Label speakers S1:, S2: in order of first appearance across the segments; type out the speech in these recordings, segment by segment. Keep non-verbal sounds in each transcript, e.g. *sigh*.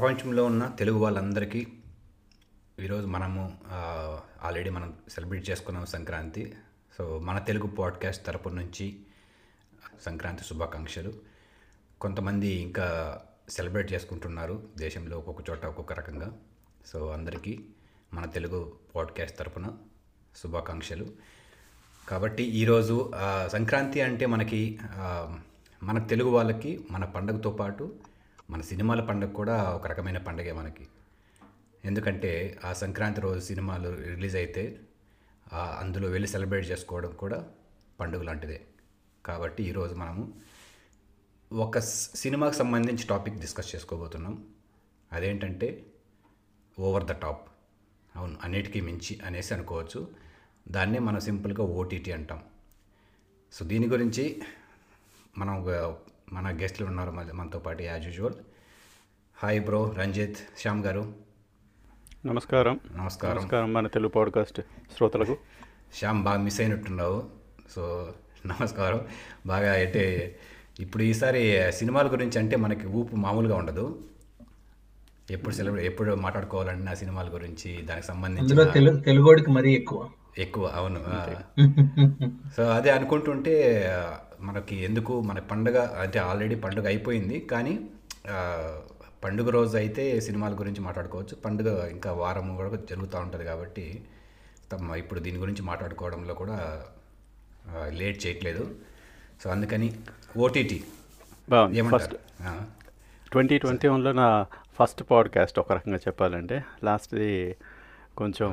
S1: ప్రపంచంలో ఉన్న తెలుగు వాళ్ళందరికీ ఈరోజు మనము ఆల్రెడీ మనం సెలబ్రేట్ చేసుకున్నాం సంక్రాంతి. సో మన తెలుగు పాడ్కాస్ట్ తరపు నుంచి సంక్రాంతి శుభాకాంక్షలు. కొంతమంది ఇంకా సెలబ్రేట్ చేసుకుంటున్నారు దేశంలో ఒక్కొక్క చోట ఒక్కొక్క రకంగా. సో అందరికీ మన తెలుగు పాడ్కాస్ట్ తరపున శుభాకాంక్షలు. కాబట్టి ఈరోజు సంక్రాంతి అంటే మనకి మన తెలుగు వాళ్ళకి మన పండగతో పాటు మన సినిమాల పండుగ కూడా ఒక రకమైన పండగే మనకి. ఎందుకంటే ఆ సంక్రాంతి రోజు సినిమాలు రిలీజ్ అయితే అందులో వెళ్ళి సెలబ్రేట్ చేసుకోవడం కూడా పండుగ లాంటిదే. కాబట్టి ఈరోజు మనము ఒక సినిమాకి సంబంధించి టాపిక్ డిస్కస్ చేసుకోబోతున్నాం. అదేంటంటే ఓవర్ ద టాప్. అవును అన్నిటికీ మించి అనేసి అనుకోవచ్చు. దాన్నే మనం సింపుల్గా ఓటీటీ అంటాం. సో దీని గురించి మనం మన గెస్ట్లు ఉన్నారు మన- మనతో పాటు as usual hi bro Ranjith Shyam garu.
S2: నమస్కారం.
S1: నమస్కారం.
S2: నమస్కారం మన తెలుగు పాడ్కాస్ట్ శ్రోతలకు.
S1: శ్యామ్ బాగా మిస్ అయినట్టున్నావు. సో నమస్కారం. బాగా అయితే ఇప్పుడు ఈసారి సినిమాల గురించి అంటే మనకి ఊపు మామూలుగా ఉండదు. ఎప్పుడు సెలబ్రేట్ ఎప్పుడు మాట్లాడుకోవాలన్నా సినిమాల గురించి దానికి
S3: అందులో
S1: సంబంధించిన
S3: తెలుగు తెలుగోడికి మరీ ఎక్కువ.
S1: ఎక్కువ అవును. సో అదే అనుకుంటుంటే మనకి ఎందుకు మన పండుగ అంటే ఆల్రెడీ పండుగ అయిపోయింది కానీ పండుగ రోజు అయితే సినిమాల గురించి మాట్లాడుకోవచ్చు. పండుగ ఇంకా వారం కూడా జరుగుతూ ఉంటుంది కాబట్టి తమ ఇప్పుడు దీని గురించి మాట్లాడుకోవడంలో కూడా లేట్ చేయట్లేదు. సో అందుకని ఓటీటీ
S2: ఫస్ట్ ట్వంటీ ట్వంటీ వన్లో నా ఫస్ట్ పాడ్కాస్ట్ ఒక రకంగా చెప్పాలంటే లాస్ట్ది కొంచెం.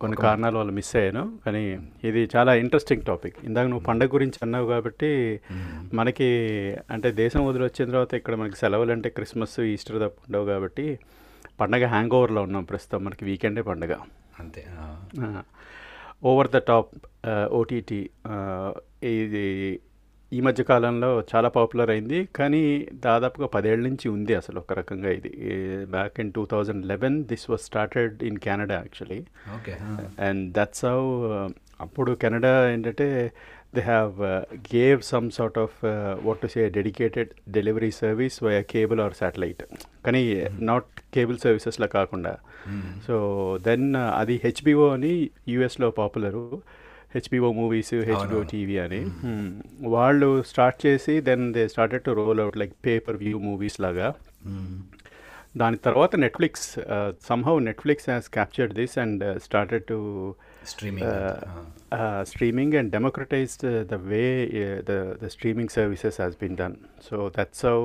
S2: కొన్ని కారణాల వల్ల మిస్ అయ్యాను. కానీ ఇది చాలా ఇంట్రెస్టింగ్ టాపిక్ ఇందాక నువ్వు పండగ గురించి అన్నావు కాబట్టి మనకి అంటే దేశం వదిలి వచ్చిన తర్వాత ఇక్కడ మనకి సెలవులు అంటే క్రిస్మస్ ఈస్టర్ తప్ప ఉండవు కాబట్టి పండగ హ్యాంగ్ ఓవర్లో ఉన్నాం ప్రస్తుతం. మనకి వీకెండే పండగ.
S1: అంతే.
S2: ఓవర్ ద టాప్ ఓటీటీ ఇది ఈ మధ్య కాలంలో చాలా పాపులర్ అయింది. కానీ దాదాపుగా పదేళ్ళ నుంచి ఉంది అసలు ఒక రకంగా ఇది. Back in two thousand eleven this was started in Canada actually
S1: okay.
S2: And that's how అప్పుడు కెనడా ఏంటంటే they have gave some sort of what to say dedicated delivery service via cable or satellite కానీ not cable సర్వీసెస్లో కాకుండా. So then అది HBO అని యూఎస్లో popular. HBO movies HBO TV అని Hmm. వాళ్ళు స్టార్ట్ చేసి then they started to roll out like pay per view movies లాగా
S1: మ్మ్.
S2: దాని తర్వాత Netflix somehow Netflix has captured this and started to.
S1: Streaming
S2: and democratized the way the the streaming services has been done so that's how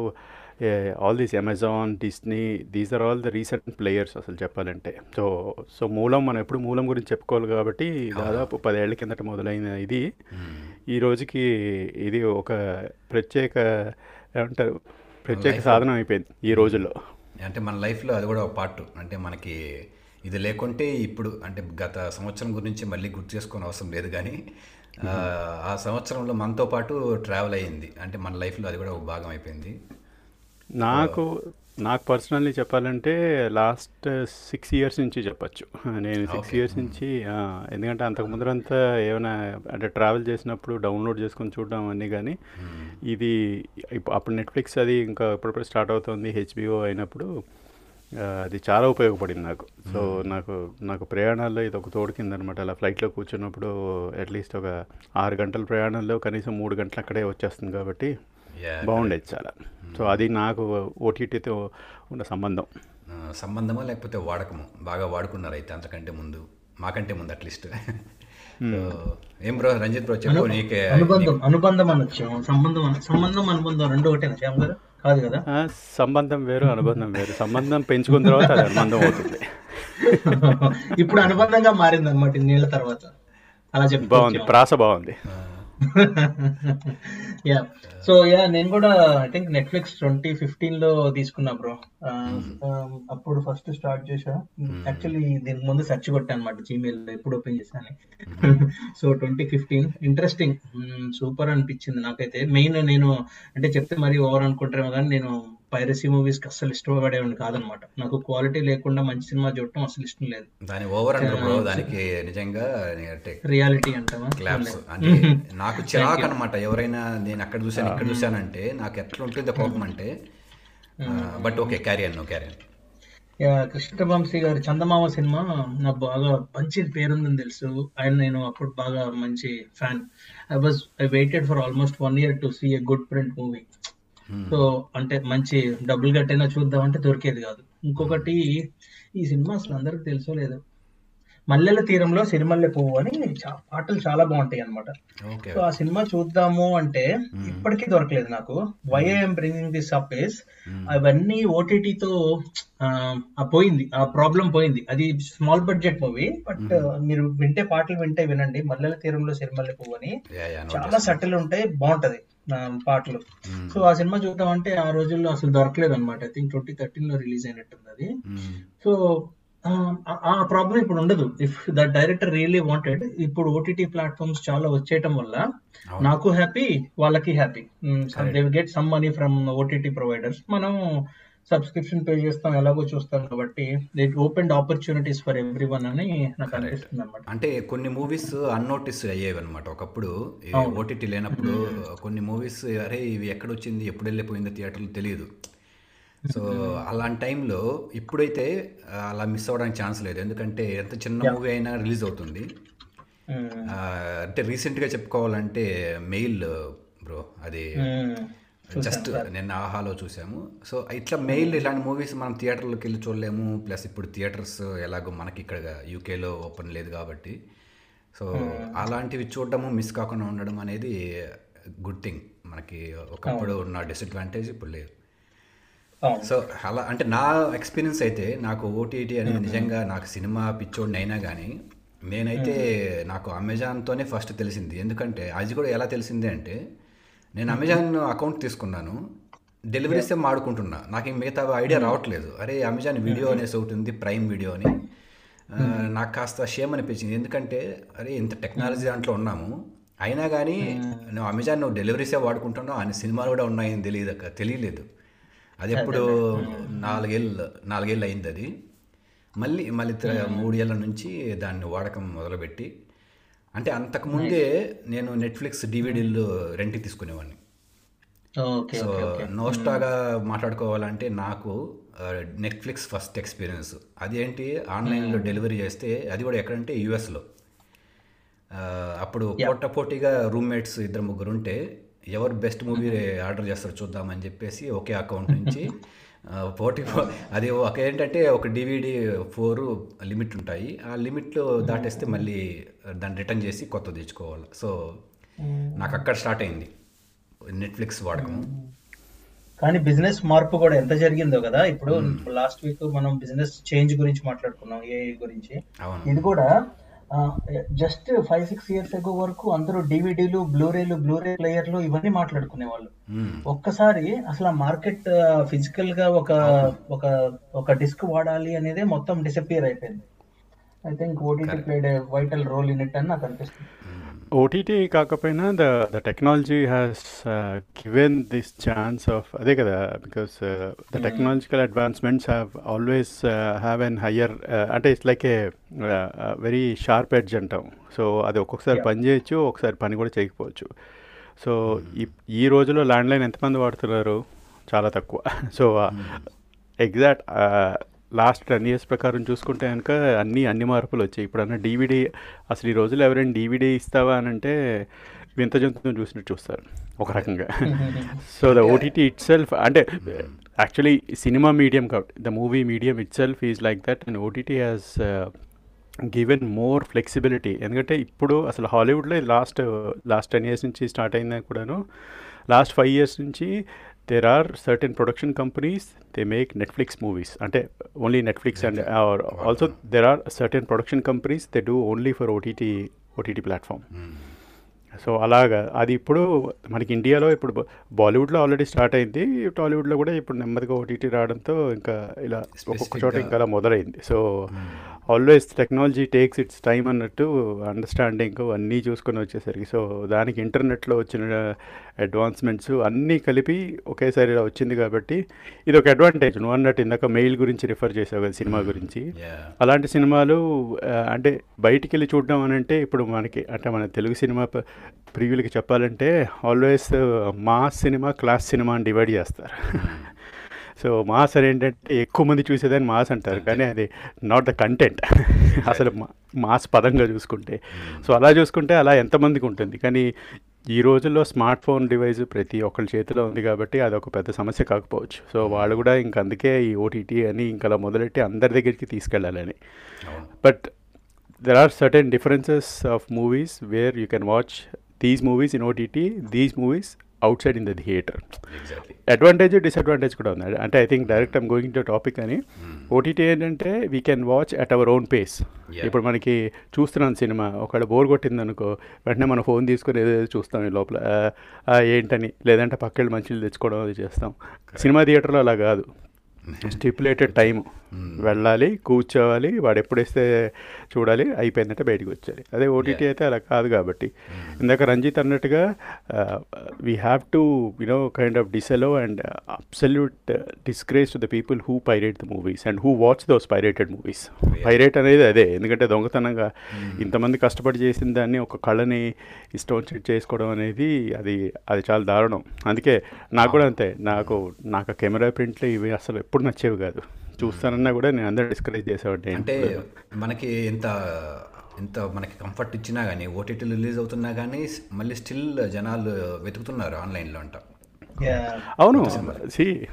S2: all these Amazon Disney these are all the recent players అసలు చెప్పాలంటే. So so మూలం మనం ఎప్పుడు మూలం గురించి చెప్పుకోవాలి కాబట్టి దాదాపు పదేళ్ళ కిందట మొదలైన ఇది. ఈ రోజుకి ఇది ఒక ప్రత్యేక ఏమంటారు ప్రత్యేక సాధనం అయిపోయింది ఈ రోజుల్లో.
S1: అంటే మన లైఫ్లో అది కూడా ఒక పార్ట్ అంటే మనకి ఇది లేకుంటే ఇప్పుడు అంటే గత సంవత్సరం గురించి మళ్ళీ గుర్తు చేసుకునే అవసరం లేదు కానీ ఆ, ఆ సంవత్సరంలో మనతో పాటు ట్రావెల్ అయ్యింది. అంటే మన లైఫ్లో అది కూడా ఒక భాగం అయిపోయింది.
S2: నాకు నాకు పర్సనల్లీ చెప్పాలంటే లాస్ట్ సిక్స్ ఇయర్స్ నుంచి చెప్పచ్చు. నేను సిక్స్ ఇయర్స్ నుంచి ఎందుకంటే అంతకు ముందరంతా ఏమైనా అంటే ట్రావెల్ చేసినప్పుడు డౌన్లోడ్ చేసుకొని చూడడం అన్నీ కానీ ఇది ఇప్పు- అప్పుడు నెట్ఫ్లిక్స్ అది ఇంకా ఇప్పుడప్పుడు స్టార్ట్ అవుతుంది హెచ్బిఓ అయినప్పుడు అది చాలా ఉపయోగపడింది నాకు. సో నాకు నాకు ప్రయాణాల్లో ఇది ఒక తోడు కింద అనమాట అలా ఫ్లైట్లో కూర్చున్నప్పుడు అట్లీస్ట్ ఒక ఆరు గంటల ప్రయాణంలో కనీసం మూడు గంటలు అక్కడే వచ్చేస్తుంది కాబట్టి బాగుండేది చాలా. సో అది నాకు ఓటీటీతో ఉన్న సంబంధం.
S1: సంబంధమా లేకపోతే వాడకము? బాగా వాడుకున్నారు అయితే అంతకంటే ముందు? మాకంటే ముందు అట్లీస్ట్ ఏం బ్రో రంజిత్ బ్రో చెప్పు నీకే
S3: అనుబంధం అనుబంధం అనొచ్చు సంబంధం సంబంధం అనుబంధం రెండు ఒకటేనా శ్యామ్ గారు? కాదు కదా?
S2: సంబంధం వేరు అనుబంధం వేరు. సంబంధం పెంచుకున్న తర్వాత అది అనుబంధం అవుతుంది. *laughs*
S3: ఇప్పుడు అనుబంధంగా మారింది అనమాట ఇన్నేళ్ళ తర్వాత. అలా
S2: బాగుంది
S3: చెప్పుకోవచ్చు
S2: ప్రాస బాగుంది.
S3: యా సో యా నేను కూడా ఐ థింక్ నెట్ఫ్లిక్స్ ట్వంటీ ఫిఫ్టీన్లో తీసుకున్నా బ్రో అప్పుడు ఫస్ట్ స్టార్ట్ చేసా యాక్చువల్లీ దీనికి ముందు సెర్చ్ కొట్టా అనమాట జీమెయిల్ ఎప్పుడు ఓపెన్ చేశాను so twenty fifteen interesting super అనిపించింది నాకైతే. మెయిన్ నేను అంటే చెప్తే మరి ఓవర్ అనుకుంటారేమో కానీ నేను పైరసీ మూవీస్కి అస్సలు ఇష్టపడేవాడిని కాదనమాట. నాకు క్వాలిటీ లేకుండా మంచి సినిమా చూడటం అసలు ఇష్టం లేదు.
S1: దాని ఓవర్ బ్రో దానికి నిజంగా
S3: రియాలిటీ అంటావా? *laughs*
S1: నాకు చిరాకు అనమాట ఎవరైనా నేను అక్కడ చూశాను ఇక్కడ చూశానంటే నాకు ఎట్లా ఉంటుందో కోపం అంటే but okay carry on no carry on
S3: yeah, Krishnavamsi గారి చందమామ సినిమా నాకు బాగా మంచి పేరుందని తెలుసు. ఆయన నేను అప్పుడు బాగా మంచి fan. I was I waited for almost one year to see a good print movie so అంటే మంచి డబ్బులు కట్టైనా చూద్దామంటే దొరికేది కాదు. ఇంకొకటి ఈ సినిమా అసలు అందరికి తెలుసో లేదు మల్లెల తీరంలో సిరిమల్లె పువ్వు అని పాటలు చాలా బాగుంటాయి అన్నమాట.
S1: ఓకే.
S3: సో ఆ సినిమా చూద్దాము అంటే ఇప్పటికీ దొరకలేదు నాకు. Why I'm bringing this up is అవన్నీ ఓటీటీతో పోయింది ఆ ప్రాబ్లం పోయింది. అది స్మాల్ బడ్జెట్ మూవీ బట్ మీరు వింటే పాటలు వింటే వినండి. మల్లెల తీరంలో సిరిమల్లె పువ్వు అని చాలా సటిల్ ఉంటాయి బాగుంటది. పాటలు. సో ఆ సినిమా చూద్దామంటే ఆ రోజుల్లో అసలు దొరకలేదు అనమాట ఐ థింక్ ట్వంటీ థర్టీన్లో రిలీజ్ అయినట్టుంది అది సో ఆ ప్రాబ్లం ఇప్పుడు ఉండదు. If the director really wanted ఇప్పుడు ఓటీటీ ప్లాట్ఫామ్స్ చాలా వచ్చేయటం వల్ల. నాకు హ్యాపీ వాళ్ళకి happy they get some money from OTT providers మనం సబ్స్క్రిప్షన్ పే చేస్తాం ఎలాగో చూస్తాం కాబట్టి it open opportunities for everyone అని నాకు అనిపిస్తుంది అనమాట
S1: అంటే కొన్ని మూవీస్ అన్నోటిస్ అయ్యేవి అనమాట ఒకప్పుడు ఓటీటీ లేనప్పుడు కొన్ని మూవీస్ అరే ఇవి ఎక్కడ వచ్చింది ఎప్పుడు వెళ్ళిపోయిందో థియేటర్లో తెలియదు సో అలాంటి టైంలో ఇప్పుడైతే అలా మిస్ అవ్వడానికి ఛాన్స్ లేదు. ఎందుకంటే ఎంత చిన్న మూవీ అయినా రిలీజ్ అవుతుంది. ఆ, అంటే రీసెంట్గా చెప్పుకోవాలంటే మెయిల్ బ్రో అది జస్ట్ నిన్న ఆహాలో చూసాము సో ఇట్లా మెయిల్ ఇలాంటి మూవీస్ మనం థియేటర్లోకి వెళ్ళి చూడలేము. ప్లస్ ఇప్పుడు థియేటర్స్ ఎలాగో మనకి ఇక్కడ యూకేలో ఓపెన్ లేదు కాబట్టి. సో అలాంటివి చూడడము మిస్ కాకుండా ఉండడం అనేది గుడ్ థింగ్. మనకి ఒకప్పుడు ఉన్న డిసడ్వాంటేజ్ ఇప్పుడు లేదు. సో అలా అంటే నా ఎక్స్పీరియన్స్ అయితే నాకు ఓటీటీ అనేది నిజంగా నాకు సినిమా పిచ్చోడిని అయినా కానీ నేనైతే నాకు అమెజాన్తోనే ఫస్ట్ తెలిసింది. ఎందుకంటే అది కూడా ఎలా తెలిసింది అంటే నేను అమెజాన్ అకౌంట్ తీసుకున్నాను. డెలివరీస్ ఏం ఆడుకుంటున్నా నాకు మిగతా ఐడియా రావట్లేదు. అరే అమెజాన్ వీడియో అనేసి ఒకటి ఉంది ప్రైమ్ వీడియో అని. ఆ, నాకు కాస్త షేమ్ అనిపించింది. ఎందుకంటే అరే ఇంత టెక్నాలజీ దాంట్లో ఉన్నాము. అయినా కానీ నువ్వు అమెజాన్ నువ్వు డెలివరీసే వాడుకుంటున్నావు. అన్ని సినిమాలు కూడా ఉన్నాయని తెలియదు తెలియలేదు. అది ఎప్పుడు నాలుగేళ్ళు నాలుగేళ్ళు అయింది అది. మళ్ళీ మళ్ళీ మూడేళ్ళ నుంచి దాన్ని వాడకం మొదలుపెట్టి అంటే అంతకుముందే నేను నెట్ఫ్లిక్స్ డివిడీలు రెంట్కి తీసుకునేవాడిని. సో నోస్టాగా మాట్లాడుకోవాలంటే నాకు నెట్ఫ్లిక్స్ ఫస్ట్ ఎక్స్పీరియన్స్ అదేంటి? ఆన్లైన్లో డెలివరీ చేస్తే అది కూడా ఎక్కడంటే యూఎస్లో. అప్పుడు పోటా పోటీగా రూమ్మేట్స్ ఇద్దరు ముగ్గురు ఉంటే ఎవరు బెస్ట్ మూవీ ఆర్డర్ చేస్తారో చూద్దామని చెప్పేసి ఒకే అకౌంట్ నుంచి *laughs* పోటీ అది ఒక ఏంటంటే ఒక డివిడి ఫోర్ లిమిట్ ఉంటాయి. ఆ లిమిట్లో దాటేస్తే మళ్ళీ దాన్ని రిటర్న్ చేసి కొత్త తెచ్చుకోవాలి. సో నాకు అక్కడ స్టార్ట్ అయింది. నెట్ఫ్లిక్స్ వాడకం.
S3: కానీ బిజినెస్ మార్పు కూడా ఎంత జరిగిందో కదా. ఇప్పుడు లాస్ట్ వీక్ మనం బిజినెస్ చేంజ్ గురించి మాట్లాడుకున్నాం ఏఐ గురించి. ఇది కూడా just five six years ago వరకు అందరూ డివిడీలు బ్లూరేలు బ్లూరే ప్లేయర్లు ఇవన్నీ మాట్లాడుకునే వాళ్ళు
S1: మ్మ్.
S3: ఒక్కసారి అసలు ఆ మార్కెట్ ఫిజికల్గా ఒక ఒక ఒక డిస్క్ వాడాలి అనేది మొత్తం డిసపియర్ అయిపోయింది. I think OTT played vital role in it అని నాకు అనిపిస్తుంది.
S2: ఓటీటీ కాకపోయినా the the technology has given this chance of అదే కదా because the technological advancements have always have an higher అంటే it's like a very sharp edge అంటాం. So అది ఒక్కొక్కసారి పని చేయొచ్చు ఒకసారి పని కూడా చేయకపోవచ్చు. సో ఈ ఈ రోజులో ల్యాండ్లైన్ ఎంతమంది వాడుతున్నారు? చాలా తక్కువ. *laughs* So exact last ten years ప్రకారం చూసుకుంటే కనుక అన్ని అన్ని మార్పులు వచ్చాయి. ఇప్పుడన్నా డీవీడీ అసలు ఈ రోజుల్లో ఎవరైనా డీవీడీ ఇస్తావా అని అంటే వింత జంతువుని చూసినట్టు చూస్తారు ఒక రకంగా. *laughs* So the OTT itself అంటే యాక్చువల్లీ సినిమా మీడియం కాబట్టి the movie medium itself is like that and OTT has given more flexibility. ఎందుకంటే ఇప్పుడు అసలు హాలీవుడ్లో లాస్ట్ లాస్ట్ టెన్ ఇయర్స్ నుంచి స్టార్ట్ అయిందని కూడాను. లాస్ట్ ఫైవ్ ఇయర్స్ నుంచి there are certain production companies they make Netflix movies అంటే only Netflix and also there are certain production companies they do only for OTT OTT platform so అలాగా. అది ఇప్పుడు మనకి ఇండియాలో ఇప్పుడు బాలీవుడ్లో ఆల్రెడీ స్టార్ట్ అయింది. టాలీవుడ్లో కూడా ఇప్పుడు నెమ్మదిగా ఓటీటీ రావడంతో ఇంకా ఇలా ఒక్కొక్క చోట ఇంకా అలా మొదలైంది. So always technology takes its time అన్నట్టు అండర్స్టాండింగ్ అన్నీ చూసుకొని వచ్చేసరికి. సో దానికి ఇంటర్నెట్లో వచ్చిన అడ్వాన్స్మెంట్స్ అన్నీ కలిపి ఒకేసారి ఇలా వచ్చింది కాబట్టి ఇది ఒక అడ్వాంటేజ్. నువ్వు అన్నట్టు ఇందాక మెయిల్ గురించి రిఫర్ చేసావు కదా సినిమా గురించి.
S1: Yeah.
S2: అలాంటి సినిమాలు అంటే బయటికి వెళ్ళి చూడడం అని అంటే ఇప్పుడు మనకి అంటే మన తెలుగు సినిమా ప్రియులకి చెప్పాలంటే always mass cinema class cinema అని డివైడ్ చేస్తారు. *laughs* సో మాస్ అని ఏంటంటే ఎక్కువ మంది చూసేదాన్ని మాస్ అంటారు. కానీ అది నాట్ ద కంటెంట్ అసలు మా- మాస్ పదంగా చూసుకుంటే. సో అలా చూసుకుంటే అలా ఎంతమందికి ఉంటుంది. కానీ ఈ రోజుల్లో స్మార్ట్ ఫోన్ డివైస్ ప్రతి ఒక్కరి చేతిలో ఉంది కాబట్టి అది ఒక పెద్ద సమస్య కాకపోవచ్చు. సో వాళ్ళు కూడా ఇంక అందుకే ఈ ఓటీటీ అని ఇంకా అలా మొదలెట్టి అందరి దగ్గరికి తీసుకెళ్ళాలని. but there are certain differences of movies where you can watch these movies in OTT, these movies outside in the theater.
S1: Exactly
S2: advantage disadvantage కూడా ఉంది. అంటే I think direct I'm going to topic అని OTT ఏంటంటే we can watch at our own pace. ఇప్పుడు మనకి చూస్తున్నాను cinema ఒకవేళ bore కొట్టింది అనుకో వెంటనే మన ఫోన్ తీసుకొని ఏదో చూస్తాం ఈ లోపల. ఏంటని లేదంటే పక్కకి మంచిలు తెచ్చుకోవడం అది చేస్తాం. సినిమా థియేటర్లో అలా కాదు. స్టిపులేటెడ్ టైం వెళ్ళాలి కూర్చోవాలి వాడు ఎప్పుడు వేస్తే చూడాలి అయిపోయిందంటే బయటికి వచ్చాలి అదే ఓటీటీ అయితే అలా కాదు కాబట్టి. ఇందాక రంజిత్ అన్నట్టుగా we have to you know kind of disallow and absolute disgrace to the people who pirate the movies and who watch those pirated movies pirate అనేది అదే. ఎందుకంటే దొంగతనంగా ఇంతమంది కష్టపడి చేసిన దాన్ని ఒక కళని ఇష్టం వచ్చి చేసుకోవడం అనేది అది అది చాలా దారుణం. అందుకే నాకు కూడా అంతే. నాకు నాకు కెమెరా ప్రింట్లు ఇవి అసలు ఎప్పుడు నచ్చేవి కాదు. చూస్తానన్నా కూడా నేను అందరూ డిస్కరేజ్ చేసేవాడిని
S1: అంటే మనకి ఇంత ఇంత మనకి కంఫర్ట్ ఇచ్చినా కానీ ఓటీటీలు రిలీజ్ అవుతున్నా కానీ మళ్ళీ స్టిల్ జనాలు వెతుకుతున్నారు ఆన్లైన్లో అంట.
S2: అవును. సి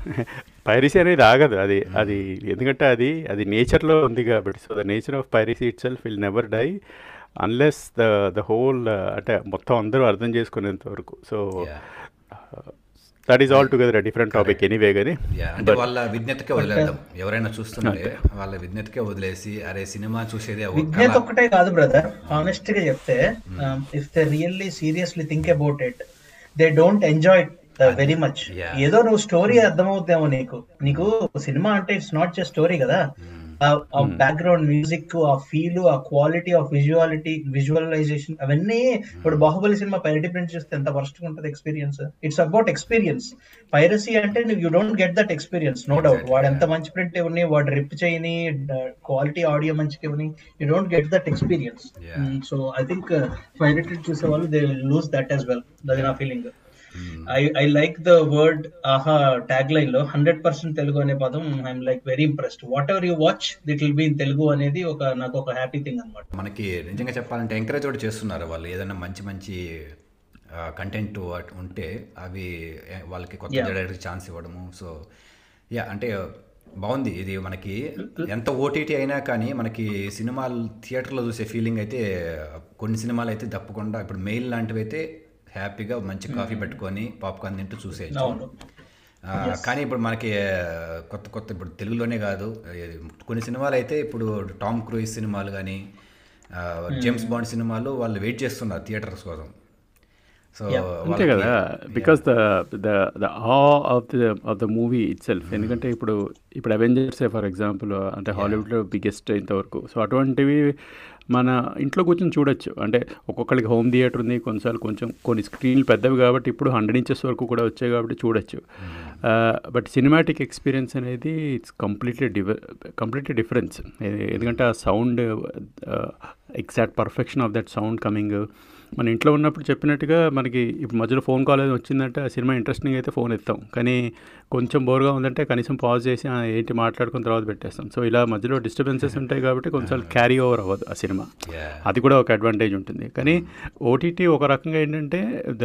S2: పైరసీ అనేది ఆగదు. అది అది ఎందుకంటే అది అది నేచర్లో ఉంది కాబట్టి. So the nature of piracy itself will never die unless the the whole అంటే మొత్తం అందరూ అర్థం చేసుకునేంత వరకు. So
S1: Yeah.
S2: That is altogether different topic anyway కానీ
S1: అంటే వాళ్ళ విజ్ఞతకే వదిలేద్దాం. ఎవరైనా చూస్తుంటే వాళ్ళ విజ్ఞతకే వదిలేసి అరే సినిమా చూసేది
S3: విజ్ఞత. ఒక్కటే కాదు బ్రదర్ హానెస్ట్గా చెప్తే if they really seriously think about it they don't enjoy very much
S1: Yeah.
S3: ఏదో నువ్వు స్టోరీ అర్థమవుతామో నీకు. నీకు సినిమా అంటే ఇట్స్ నాట్ జస్ట్ స్టోరీ కదా. ఆ బ్యాక్గ్రౌండ్ మ్యూజిక్ ఆ ఫీల్ ఆ క్వాలిటీ ఆఫ్ విజువాలిటీ విజువలైజేషన్ అవన్నీ ఇప్పుడు బాహుబలి సినిమా పైరటీ ప్రింట్ చూస్తే ఎంత వర్స్ట్ ఉంటుంది experience it's about experience piracy అంటే you don't get that experience no doubt వాడు ఎంత మంచి ప్రింట్ ఇవ్వని వాడు రిప్ చేయని క్వాలిటీ ఆడియో మంచిగా ఇవ్వని you don't get that experience. So I think pirated చూసే వాళ్ళు they lose that as well అది నా feeling I I like the word Aha tag లైన్లో హండ్రెడ్ పర్సెంట్ తెలుగు అనే పదం I'm like very impressed whatever you watch it will be in Telugu అనేది ఒక నాకు ఒక హ్యాపీ థింగ్ అనమాట
S1: మనకి నిజంగా చెప్పాలంటే ఎంకరేజ్ కూడా చేస్తున్నారు వాళ్ళు. ఏదైనా మంచి మంచి కంటెంట్ ఉంటే అవి వాళ్ళకి కొత్త ఛాన్స్ ఇవ్వడము. సో యా అంటే బాగుంది. ఇది మనకి ఎంత ఓటీటీ అయినా కానీ మనకి సినిమాలు థియేటర్లో చూసే ఫీలింగ్ అయితే కొన్ని సినిమాలు అయితే తప్పకుండా ఇప్పుడు మెయిల్ లాంటివి అయితే హ్యాపీగా మంచి కాఫీ పెట్టుకొని పాప్కార్న్ తింటూ చూసేయచ్చు. కానీ ఇప్పుడు మనకి కొత్త కొత్త ఇప్పుడు తెలుగులోనే కాదు కొన్ని సినిమాలు అయితే ఇప్పుడు టామ్ క్రూయిస్ సినిమాలు కానీ జేమ్స్ బాండ్ సినిమాలు వాళ్ళు వెయిట్ చేస్తున్నారు థియేటర్స్ కోసం. సో
S2: అంతే కదా. Because the the the uh of the of the movie itself ఎందుకంటే ఇప్పుడు ఇప్పుడు అవెంజర్స్ ఫర్ ఎగ్జాంపుల్ అంటే హాలీవుడ్లో బిగ్గెస్ట్ ఇంతవరకు. సో అటువంటివి మన ఇంట్లో కూర్చొని చూడొచ్చు. అంటే ఒక్కొక్కరికి హోమ్ థియేటర్ ఉంది కొన్నిసార్లు కొంచెం కొన్ని స్క్రీన్లు పెద్దవి కాబట్టి ఇప్పుడు హండ్రెడ్ ఇంచెస్ వరకు కూడా వచ్చాయి కాబట్టి చూడొచ్చు. బట్ సినిమాటిక్ ఎక్స్పీరియన్స్ అనేది it's completely diff completely difference ఎందుకంటే ఆ sound exact perfection of that sound coming మన ఇంట్లో ఉన్నప్పుడు చెప్పినట్టుగా మనకి ఇప్పుడు మధ్యలో ఫోన్ కాల్ ఏదో వచ్చిందంటే ఆ సినిమా ఇంట్రెస్టింగ్ అయితే ఫోన్ ఎత్తాం. కానీ కొంచెం బోర్గా ఉందంటే కనీసం పాజ్ చేసి "ఆ, ఏంటి మాట్లాడుకున్న తర్వాత పెట్టేస్తాం. సో ఇలా మధ్యలో డిస్టర్బెన్సెస్ ఉంటాయి కాబట్టి కొంచెం క్యారీ ఓవర్ అవ్వదు ఆ సినిమా. అది కూడా ఒక అడ్వాంటేజ్ ఉంటుంది. కానీ ఓటీటీ ఒక రకంగా ఏంటంటే ద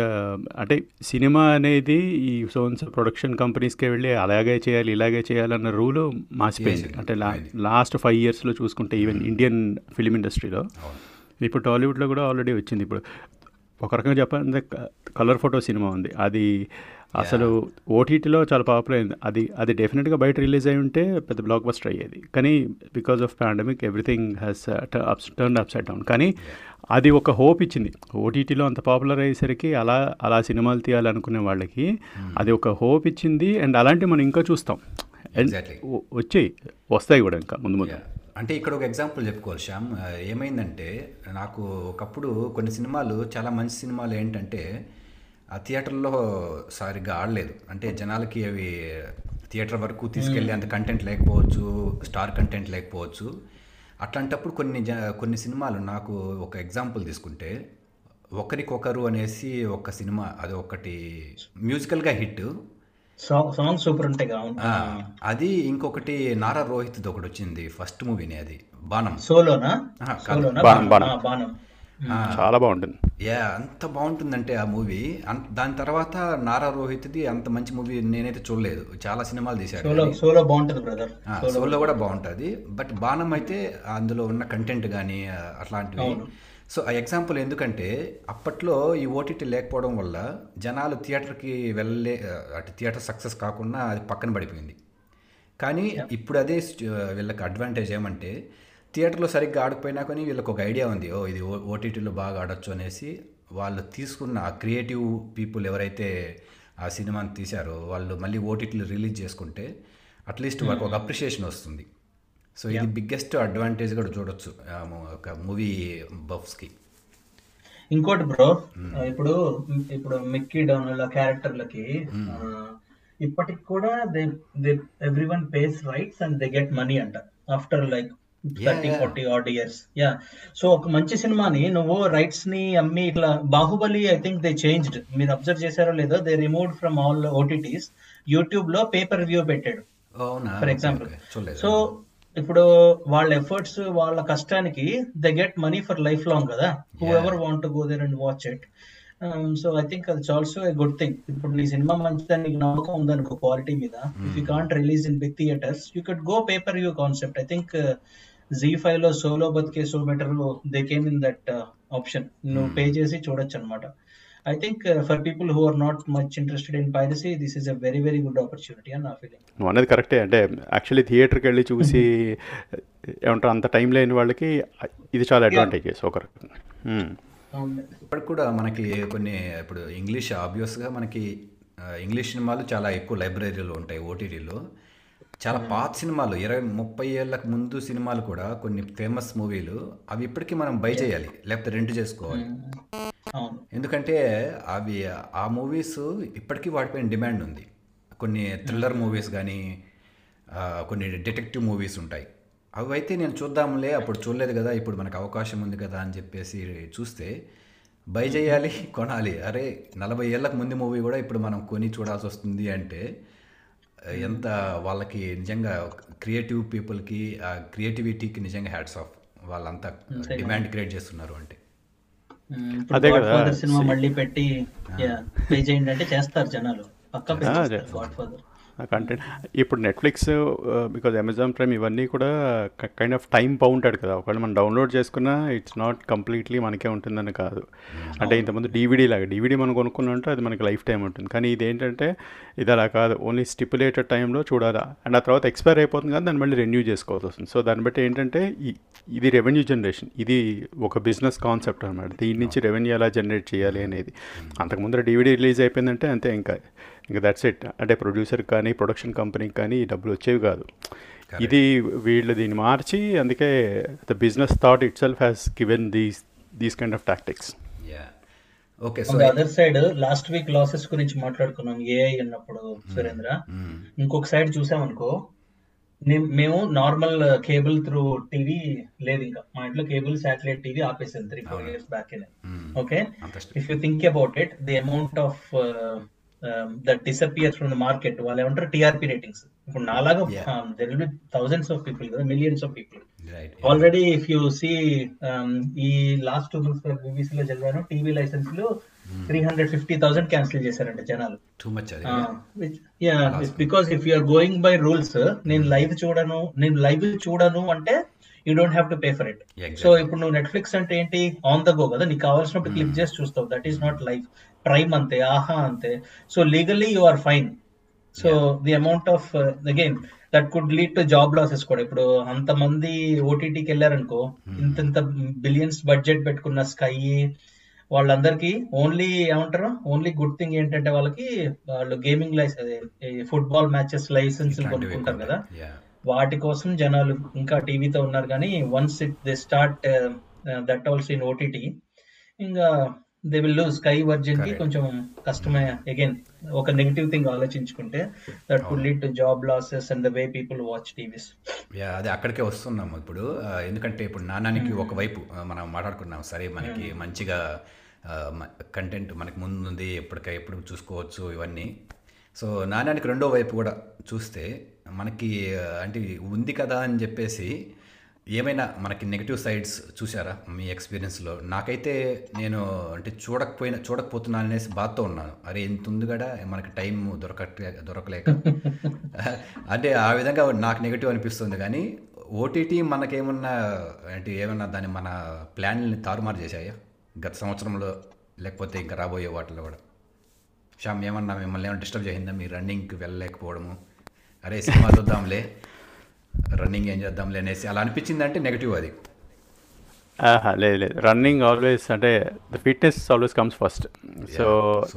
S2: అంటే సినిమా అనేది ఈ సోన్స్ ప్రొడక్షన్ కంపెనీస్కే వెళ్ళి అలాగే చేయాలి ఇలాగే చేయాలన్న రూలు మాసిపోయింది. అంటే. లాస్ట్ ఫైవ్ ఇయర్స్లో చూసుకుంటే ఈవెన్ ఇండియన్ ఫిలిం ఇండస్ట్రీలో ఇప్పుడు టాలీవుడ్లో కూడా ఆల్రెడీ వచ్చింది. ఇప్పుడు ఒక రకంగా చెప్పాలంటే కలర్ ఫోటో సినిమా ఉంది. అది అసలు ఓటీటీలో చాలా పాపులర్ అయింది. అది అది డెఫినెట్గా బయట రిలీజ్ అయి ఉంటే పెద్ద బ్లాక్ బస్టర్ అయ్యేది. కానీ because of pandemic everything has ups turn upside down కానీ అది ఒక హోప్ ఇచ్చింది. ఓటీటీలో అంత పాపులర్ అయ్యేసరికి అలా అలా సినిమాలు తీయాలనుకునే వాళ్ళకి అది ఒక హోప్ ఇచ్చింది. అండ్ అలాంటివి మనం ఇంకా చూస్తాం. వచ్చాయి. వస్తాయి కూడా ఇంకా ముందు ముందు.
S1: అంటే ఇక్కడ ఒక ఎగ్జాంపుల్ చెప్పుకోవాలి శ్యామ్. ఏమైందంటే నాకు ఒకప్పుడు కొన్ని సినిమాలు చాలా మంచి సినిమాలు ఏంటంటే ఆ థియేటర్లో సరిగ్గా ఆడలేదు. అంటే జనాలకి అవి థియేటర్ వరకు తీసుకెళ్ళి అంత కంటెంట్ లేకపోవచ్చు స్టార్ కంటెంట్ లేకపోవచ్చు. అట్లాంటప్పుడు కొన్ని జ కొన్ని సినిమాలు నాకు ఒక ఎగ్జాంపుల్ తీసుకుంటే ఒకరికొకరు అనేసి ఒక సినిమా అది ఒకటి మ్యూజికల్గా హిట్
S3: సాంగ్ సూపర్ ఉంటాయి
S1: అది ఇంకొకటి నారా రోహిత్ ఒకటి వచ్చింది ఫస్ట్ మూవీని అది బాణం.
S3: సోలోనా?
S2: బాణం, చాలా బాగుంటుంది.
S1: యా అంత బాగుంటుందంటే ఆ మూవీ. దాని తర్వాత నారా రోహిత్ది అంత మంచి మూవీ నేనైతే చూడలేదు. చాలా సినిమాలు తీశాడు
S3: సోలో సోలో బాగుంటుంది బ్రదర్.
S1: సోలో కూడా బాగుంటుంది. బట్ బాణం అయితే అందులో ఉన్న కంటెంట్ కానీ అట్లాంటివి సో ఆ ఎగ్జాంపుల్ ఎందుకంటే అప్పట్లో ఈ ఓటీటీ లేకపోవడం వల్ల జనాలు థియేటర్కి వెళ్ళలే అటు థియేటర్ సక్సెస్ కాకుండా అది పక్కన పడిపోయింది. కానీ ఇప్పుడు అదే వీళ్ళకి అడ్వాంటేజ్ ఏమంటే థియేటర్లో సరిగ్గా ఆడకపోయినా కానీ వీళ్ళకి ఒక ఐడియా ఉంది. ఓ ఇది ఓటీటీలో బాగా ఆడొచ్చు అనేసి వాళ్ళు తీసుకున్న ఆ క్రియేటివ్ పీపుల్ ఎవరైతే ఆ సినిమాని తీశారో వాళ్ళు మళ్ళీ ఓటీటీలో రిలీజ్ చేసుకుంటే అట్లీస్ట్ వాళ్ళకి ఒక అప్రిషియేషన్ వస్తుంది. సో ఇది బిగ్గెస్ట్ అడ్వాంటేజ్ కూడా చూడొచ్చు ఒక మూవీ బఫ్స్కి
S3: ఇంకోటి బ్రో ఇప్పుడు ఇప్పుడు మిక్కీ డౌన్ క్యారెక్టర్లకి ఆ, ఇప్పటికి కూడా they they everyone pays rights and they get money అంట after like thirty. Forty odd years yeah so ఒక మంచి సినిమాని నువ్వు రైట్స్ని అమ్మి ఇట్లా Baahubali I think they changed మీరు అబ్జర్వ్ చేశారో లేదో they removed from all OTTs యూట్యూబ్లో పేపర్ వ్యూ పెట్టాడు ఫర్ ఎగ్జాంపుల్ సో ఇప్పుడు వాళ్ళ ఎఫర్ట్స్ వాళ్ళ కష్టానికి they get money for lifelong కదా. Whoever want go there and watch it so I think అది ఆల్సో ఏ గుడ్ థింగ్ ఇప్పుడు నీ సినిమా మంచిదని నీకు నమ్మకం ఉందనుకో క్వాలిటీ మీద. If you can't release in big theaters you could go pay per view concept I think Zee ఫైవ్లో సోలో బతికే so better they came in that option నువ్వు పే చేసి చూడొచ్చు అనమాట I think for people who are not much interested in piracy this is a very very good opportunity అని నా feeling
S2: నువ్వు అనేది కరెక్టే. అంటే యాక్చువల్లీ థియేటర్కి వెళ్ళి చూసి *laughs* ఏమంటారు అంత టైం లేని వాళ్ళకి ఇది చాలా అడ్వాంటేజెస్ ఒక రకంగా.
S3: అవును.
S1: ఇప్పటికి కూడా మనకి కొన్ని ఇప్పుడు ఇంగ్లీష్ ఆబ్వియస్గా మనకి ఇంగ్లీష్ సినిమాలు చాలా ఎక్కువ లైబ్రరీలో ఉంటాయి ఓటీటీలో చాలా పాత సినిమాలు ఇరవై ముప్పై ఏళ్ళకు ముందు సినిమాలు కూడా కొన్ని ఫేమస్ మూవీలు అవి ఇప్పటికీ మనం బై చేయాలి లేకపోతే రెంట్ చేసుకోవాలి.
S3: అవును
S1: ఎందుకంటే అవి ఆ మూవీస్ ఇప్పటికీ వాటిపైన డిమాండ్ ఉంది. కొన్ని థ్రిల్లర్ మూవీస్ కానీ కొన్ని డిటెక్టివ్ మూవీస్ ఉంటాయి. అవి అయితే నేను చూద్దాంలే అప్పుడు చూడలేదు కదా ఇప్పుడు మనకు అవకాశం ఉంది కదా అని చెప్పేసి చూస్తే బై చేయాలి కొనాలి. అరే నలభై ఏళ్ళకు ముందు మూవీ కూడా ఇప్పుడు మనం కొని చూడాల్సి వస్తుంది అంటే ఎంత వాళ్ళకి నిజంగా క్రియేటివ్ పీపుల్కి ఆ క్రియేటివిటీకి నిజంగా హ్యాట్స్ ఆఫ్. వాళ్ళంతా డిమాండ్ క్రియేట్ చేస్తున్నారు అంటే.
S2: అదే కదా.
S3: సినిమా మళ్ళీ పెట్టి పే చేయండి అంటే చేస్తారు జనాలు పక్క. గాడ్ ఫాదర్
S2: కంటెంట్ ఇప్పుడు నెట్ఫ్లిక్స్ బికాజ్ అమెజాన్ ప్రైమ్ ఇవన్నీ కూడా కైండ్ ఆఫ్ టైం బౌండెడ్ కదా. ఒకవేళ మనం డౌన్లోడ్ చేసుకున్నా ఇట్స్ నాట్ కంప్లీట్లీ మనకే ఉంటుందని కాదు. అంటే ఇంతకుముందు డీవీడీ లాగా డీవీడీ మనం కొనుక్కున్నంటే అది మనకి లైఫ్ టైం ఉంటుంది. కానీ ఇది ఏంటంటే ఇది అలా కాదు ఓన్లీ స్టిపులేటెడ్ టైంలో చూడాలా. అండ్ ఆ తర్వాత ఎక్స్పైర్ అయిపోతుంది కదా దాన్ని మళ్ళీ రెన్యూ చేసుకోవాల్సి వస్తుంది. సో దాన్ని బట్టి ఏంటంటే ఇది రెవెన్యూ జనరేషన్ ఇది ఒక బిజినెస్ కాన్సెప్ట్ అనమాట దీని నుంచి రెవెన్యూ ఎలా జనరేట్ చేయాలి అనేది. అంతకుముందు డీవీడీ రిలీజ్ అయిపోయిందంటే అంతే ఇంకా. ఇంకా దట్స్ ఇట్ అంటే ప్రొడ్యూసర్ కానీ ప్రొడక్షన్ కంపెనీకి కానీ ఈ డబ్బులు వచ్చేవి కాదు. ఇది వీళ్ళు దీన్ని మార్చి అందుకే the business thought itself has given these these kind of tactics
S1: yeah okay so
S3: other side last week losses గురించి మాట్లాడుకున్నాం. ఏఐ అన్నప్పుడు సురేంద్ర. ఇంకొక సైడ్ చూసామనుకో మేము నార్మల్ కేబుల్ త్రూ టీవీ లేదు ఇంకా. మా ఇంట్లో cable satellite TV ఆపేసాను three four years back okay if you think about it the amount of that disappears from the market వాళ్ళు ఏమంటారు? టీఆర్పీ రేటింగ్స్ ఇప్పుడు నాలాగా there will be thousands of people కదా millions of people already if you see ఈ last two months BBC లో చదివాను TV లైసెన్స్లో three hundred fifty thousand cancel చేశారంట జనాలు. Because if you're going by rules నేను live చూడను నేను లైవ్ చూడను అంటే you don't have to pay for it. So ఇప్పుడు నువ్వు నెట్ఫ్లిక్స్ అంటే ఏంటి? ఆన్ ద గో కదా నీకు కావాల్సినప్పుడు క్లిక్ చేసి చూస్తావు. That is not live prime అంతే ఆహా అంతే so legally you are fine so the amount of again that could lead to job losses కూడా. ఇప్పుడు అంతమంది ఓటీటీకి వెళ్ళారనుకో ఇంత ఇంత బిలియన్స్ బడ్జెట్ పెట్టుకున్న స్కై వాళ్ళందరికీ ఓన్లీ ఏమంటారు? ఓన్లీ గుడ్ థింగ్ ఏంటంటే వాళ్ళకి వాళ్ళు gaming licence football matches licence కొనుక్కుంటారు కదా. వాటి కోసం జనాలు ఇంకా టీవీతో ఉన్నారు కానీ once it they start that also in OTT ఇంకా దే విల్ లూజ్ స్కై
S1: వర్జిన్కి.
S3: కొంచెం కష్టమే. అగైన్ ఒక నెగిటివ్ థింగ్ ఆలోచించుకుంటే that could lead to job losses and the way people watch TVs
S1: yeah అదే అక్కడికే వస్తున్నాము ఇప్పుడు. ఎందుకంటే ఇప్పుడు నాణానికి ఒకవైపు ఆ, మనం మాట్లాడుకున్నాం. సరే మనకి మంచిగా కంటెంట్ మనకి ముందుంది ఎప్పటికై ఎప్పుడు చూసుకోవచ్చు ఇవన్నీ. సో నాణ్యానికి రెండో వైపు కూడా చూస్తే మనకి అంటే ఉంది కదా అని చెప్పేసి ఏమైనా మనకి నెగిటివ్ సైడ్స్ చూసారా మీ ఎక్స్పీరియన్స్లో నాకైతే నేను అంటే చూడకపోయినా చూడకపోతున్నాను అనేసి బాధతో ఉన్నాను. అరే ఎంత ఉంది కూడా మనకి టైం దొరకట్లే దొరకలేక. *laughs* అంటే ఆ విధంగా నాకు నెగిటివ్ అనిపిస్తుంది. కానీ ఓటీటీ మనకేమన్నా అంటే ఏమన్నా దాన్ని మన ప్లాన్ని తారుమారు చేశాయా? గత సంవత్సరంలో లేకపోతే ఇంకా రాబోయే వాటిలో కూడా. శ్యామ్ ఏమన్నా మిమ్మల్ని ఏమైనా డిస్టర్బ్ చేసిందా? మీరు రన్నింగ్కి వెళ్ళలేకపోవడము. అరే సినిమా చూద్దాంలే. రన్నింగ్ ఏం చేద్దాంలే అనేసి అలా అనిపించింది అంటే నెగిటివ్ అది.
S2: లేదు లేదు. రన్నింగ్ ఆల్వేస్ అంటే the fitness always comes first so.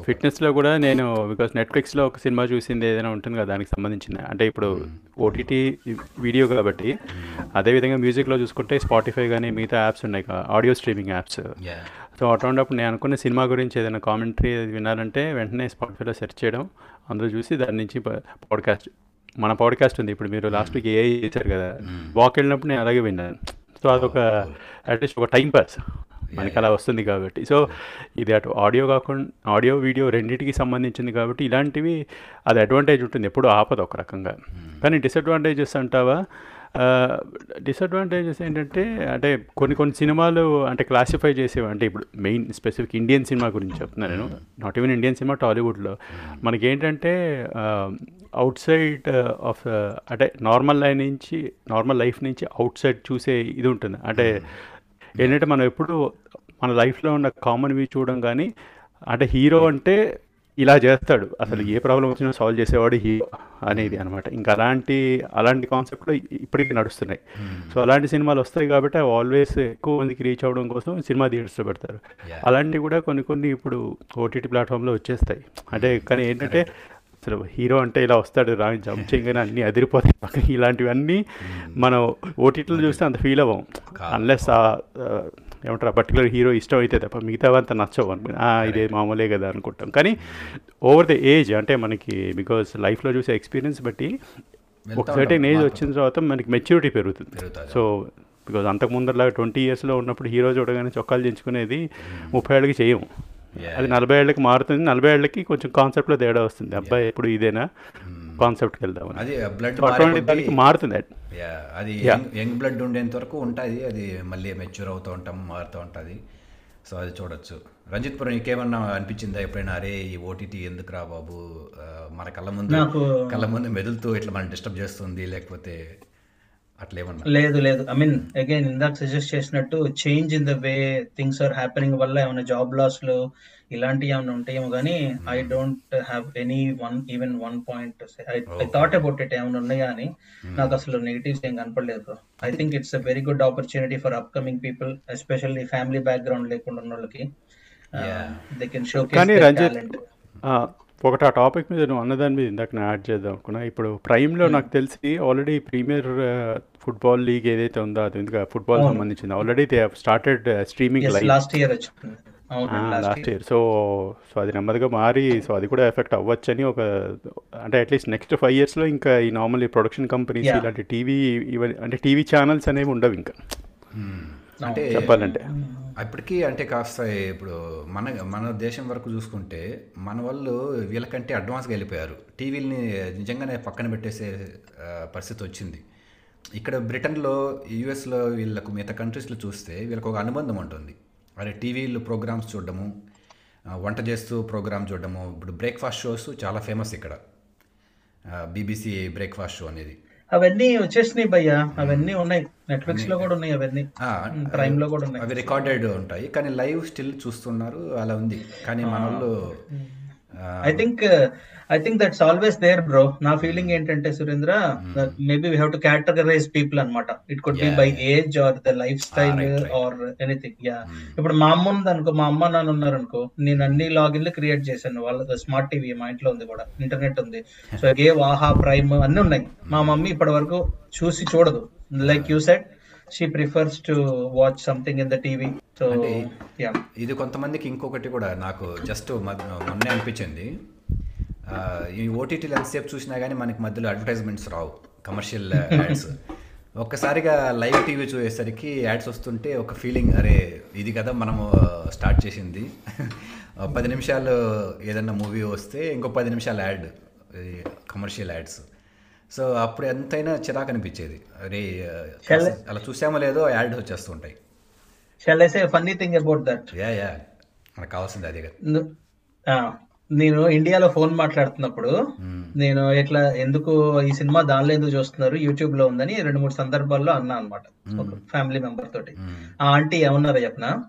S2: ఫిట్నెస్లో కూడా నేను బికాస్ నెట్ఫ్లిక్స్లో ఒక సినిమా చూసింది ఏదైనా ఉంటుంది కదా దానికి సంబంధించింది. అంటే ఇప్పుడు ఓటీటీ వీడియో కాబట్టి అదేవిధంగా మ్యూజిక్లో చూసుకుంటే స్పాటిఫై కానీ మిగతా యాప్స్ ఉన్నాయి ఆడియో స్ట్రీమింగ్ యాప్స్ సో అటువంటిప్పుడు నేను అనుకున్న సినిమా గురించి ఏదైనా కామెంటరీ వినాలంటే వెంటనే స్పాటిఫైలో సెర్చ్ చేయడం. అందులో చూసి దాని నుంచి పాడ్కాస్ట్ మన పాడ్కాస్ట్ ఉంది. ఇప్పుడు మీరు లాస్ట్ వీక్ ఏ చేశారు కదా. వాక్ వెళ్ళినప్పుడు నేను అలాగే విన్నాను. సో అదొక అట్లీస్ట్ ఒక టైం పాస్ మనకి అలా వస్తుంది కాబట్టి. సో ఇది అటు ఆడియో కాకుండా ఆడియో వీడియో రెండింటికి సంబంధించింది కాబట్టి ఇలాంటివి అది అడ్వాంటేజ్ ఉంటుంది. ఎప్పుడు ఆపదు ఒక రకంగా. కానీ డిసడ్వాంటేజెస్ అంటావా? డిసడ్వాంటేజెస్ ఏంటంటే అంటే కొన్ని కొన్ని సినిమాలు అంటే క్లాసిఫై చేసేవి అంటే ఇప్పుడు మెయిన్ స్పెసిఫిక్ ఇండియన్ సినిమా గురించి చెప్తున్నాను నేను. నాట్ ఈవెన్ ఇండియన్ సినిమా టాలీవుడ్లో మనకి ఏంటంటే అవుట్ సైడ్ ఆఫ్ అంటే నార్మల్ లైఫ్ నుంచి నార్మల్ లైఫ్ నుంచి అవుట్ సైడ్ చూసే ఇది ఉంటుంది. అంటే ఏంటంటే మనం ఎప్పుడు మన లైఫ్లో ఉన్న కామన్ వి చూడడం కానీ అంటే హీరో అంటే ఇలా చేస్తాడు. అసలు ఏ ప్రాబ్లం వచ్చినా సాల్వ్ చేసేవాడు హీరో అనేది అనమాట ఇంకా అలాంటి అలాంటి కాన్సెప్ట్లో ఇప్పటికీ నడుస్తున్నాయి. సో అలాంటి సినిమాలు వస్తాయి కాబట్టి అవి ఆల్వేస్ ఎక్కువ మందికి రీచ్ అవ్వడం కోసం సినిమా థియేటర్స్లో పెడతారు. అలాంటివి కూడా కొన్ని కొన్ని ఇప్పుడు ఓటీటీ ప్లాట్ఫామ్లో వచ్చేస్తాయి. అంటే కానీ ఏంటంటే అసలు హీరో అంటే ఇలా వస్తాడు రా జంప్ *laughs* చేయగానే అన్నీ అదిరిపోతాయి. పక్కన *laughs* ఇలాంటివన్నీ మనం ఓటీటీలో చూస్తే అంత ఫీల్ అవ్వం. అన్లెస్ ఏమంటారు? పర్టికులర్ హీరో ఇష్టం అయితే తప్ప మిగతావంతా నచ్చవు అనుకుని "ఆ, ఇదే మామూలే కదా అనుకుంటాం. కానీ ఓవర్ ద ఏజ్ అంటే మనకి బికాస్ లైఫ్లో చూసే ఎక్స్పీరియన్స్ బట్టి ఒక సర్టెన్ ఏజ్. వచ్చిన తర్వాత మనకి మెచ్యూరిటీ పెరుగుతుంది. సో బికాజ్ అంతకు ముందరలాగా ట్వంటీ ఇయర్స్లో ఉన్నప్పుడు హీరో చూడగానే చొక్కాలు దించుకునేది ముప్పై ఏళ్ళకి చేయము. అది నలభై ఏళ్ళకి మారుతుంది. నలభై ఏళ్ళకి కొంచెం కాన్సెప్ట్లో తేడా వస్తుంది. అబ్బాయి ఎప్పుడు ఇదేనా? కాన్సెప్ట్కి వెళ్దామని.
S1: అది బ్లడ్
S2: దానికి మారుతుంది అది.
S1: యంగ్ బ్లడ్ ఉండేంత వరకు ఉంటుంది. అది మళ్ళీ మెచ్యూర్ అవుతూ ఉంటాం మారుతూ ఉంటుంది. సో అది చూడొచ్చు. రంజిత్ పురం నీకేమన్నా అనిపించిందా ఎప్పుడైనా? అరే ఈ ఓటీటీ ఎందుకు రా బాబు? మన కళ్ళ ముందు కళ్ళ ముందు మెదులుతూ ఇట్లా మనం డిస్టర్బ్ చేస్తుంది లేకపోతే
S3: లేదు లేదు. ఐ మీన్ అగైన్ ఇందాక సజెస్ట్ చేసినట్టు change in the way things are happening వల్ల ఏమైనా జాబ్ లాస్లో ఇలాంటివి ఏమైనా ఉంటాయేమో కానీ I don't have any one even one point I thought about it ఏమైనా ఉన్నాయా అని. నాకు అసలు నెగిటివ్స్ ఏం కనపడలేదు I think it's a very good opportunity for upcoming people especially family background లేకుండా ఉన్న వాళ్ళకి. దే కెన్ షో
S2: కానీ రంజిత్
S3: టాలెంట్
S2: ఆ, ఒకటి ఆ టాపిక్ మీద నువ్వు అన్నదాని మీద ఇందాక నేను యాడ్ చేద్దాం అనుకున్నా. ఇప్పుడు ప్రైమ్లో నాకు తెలిసి ఆల్రెడీ ప్రీమియర్ ఫుట్బాల్ లీగ్ ఏదైతే ఉందో అది ఎందుకు ఫుట్బాల్ సంబంధించింది. Already they started streaming live
S3: last year last
S2: year so so అది నెమ్మదిగా మారి సో అది కూడా ఎఫెక్ట్ అవ్వచ్చని ఒక అంటే అట్లీస్ట్ నెక్స్ట్ ఫైవ్ ఇయర్స్లో ఇంకా ఈ నార్మల్ ప్రొడక్షన్ కంపెనీస్. ఇలాంటి టీవీ ఇవన్నీ అంటే టీవీ ఛానల్స్ అనేవి ఉండవు ఇంకా.
S1: Hmm. అంటే
S2: చెప్పాలంటే.
S1: అప్పటికి అంటే కాస్త ఇప్పుడు మన మన దేశం వరకు చూసుకుంటే మన వాళ్ళు వీళ్ళకంటే అడ్వాన్స్గా వెళ్ళిపోయారు. టీవీలని నిజంగానే పక్కన పెట్టేసే పరిస్థితి వచ్చింది. ఇక్కడ బ్రిటన్లో యూఎస్లో వీళ్ళకు మిగతా కంట్రీస్లో చూస్తే వీళ్ళకి ఒక అనుబంధం ఉంటుంది. అరే టీవీలో ప్రోగ్రామ్స్ చూడడము వంట చేస్తూ ప్రోగ్రామ్ చూడడము. ఇప్పుడు బ్రేక్ఫాస్ట్ షోస్ చాలా ఫేమస్ ఇక్కడ. బీబీసీ బ్రేక్ఫాస్ట్ షో అనేది.
S3: అవన్నీ వచ్చేసినాయి భయ్యా. అవన్నీ ఉన్నాయి. నెట్ఫ్లిక్స్లో కూడా ఉన్నాయి అవన్నీ. ప్రైమ్లో కూడా ఉన్నాయి.
S1: అవి రికార్డెడ్ ఉంటాయి. కానీ లైవ్ స్టిల్ చూస్తున్నారు. అలా ఉంది. కానీ మన వాళ్ళు
S3: I think I think that's always there bro నా ఫీలింగ్ ఏంటంటే Surendra maybe we have to categorise people అన్నమాట. It could be by. Age or the lifestyle. Or anything yeah ఇప్పుడు మా అమ్మ ఉంది అనుకో మా అమ్మ నాన్న ఉన్నారు అనుకో నేను అన్ని లాగిన్లు క్రియేట్ చేశాను. వాళ్ళ స్మార్ట్ టీవీ మా ఇంట్లో ఉంది కూడా. ఇంటర్నెట్ ఉంది. *laughs* సో ఏ వాహా ప్రైమ్ అన్ని ఉన్నాయి. మా మమ్మీ ఇప్పటి వరకు చూసి చూడదు. Like you said she prefers to watch something in the TV so
S1: ఇది కొంతమందికి ఇంకొకటి కూడా నాకు జస్ట్ మొన్నే అనిపించింది. ఈ ఓటీటీలు ఎంతసేపు చూసినా కానీ మనకి మధ్యలో అడ్వర్టైజ్మెంట్స్ రావు. కమర్షియల్ యాడ్స్ *laughs* ఒక్కసారిగా లైవ్ టీవీ చూసేసరికి యాడ్స్ వస్తుంటే ఒక ఫీలింగ్ అరే ఇది కదా మనము స్టార్ట్ చేసింది. *laughs* పది నిమిషాలు ఏదన్నా మూవీ వస్తే ఇంకో పది నిమిషాలు యాడ్ కమర్షియల్ యాడ్స్ సో అప్పుడు ఎంతైనా చిరాకు అనిపించేది. అరే అలా చూసామో లేదో యాడ్ వచ్చేస్తూ ఉంటాయి
S3: shall I say funny thing about that
S1: yeah yeah మనకు కావాల్సింది అదే కదా.
S3: నేను ఇండియాలో ఫోన్ మాట్లాడుతున్నప్పుడు నేను ఇట్లా ఎందుకు ఈ సినిమా దానిలో ఎందుకు చూస్తున్నారు? యూట్యూబ్లో ఉందని రెండు మూడు సందర్భాల్లో అన్నా అనమాట ఫ్యామిలీ మెంబర్ తోటి. ఆ ఆంటీ ఏమన్నారో చెప్పనా.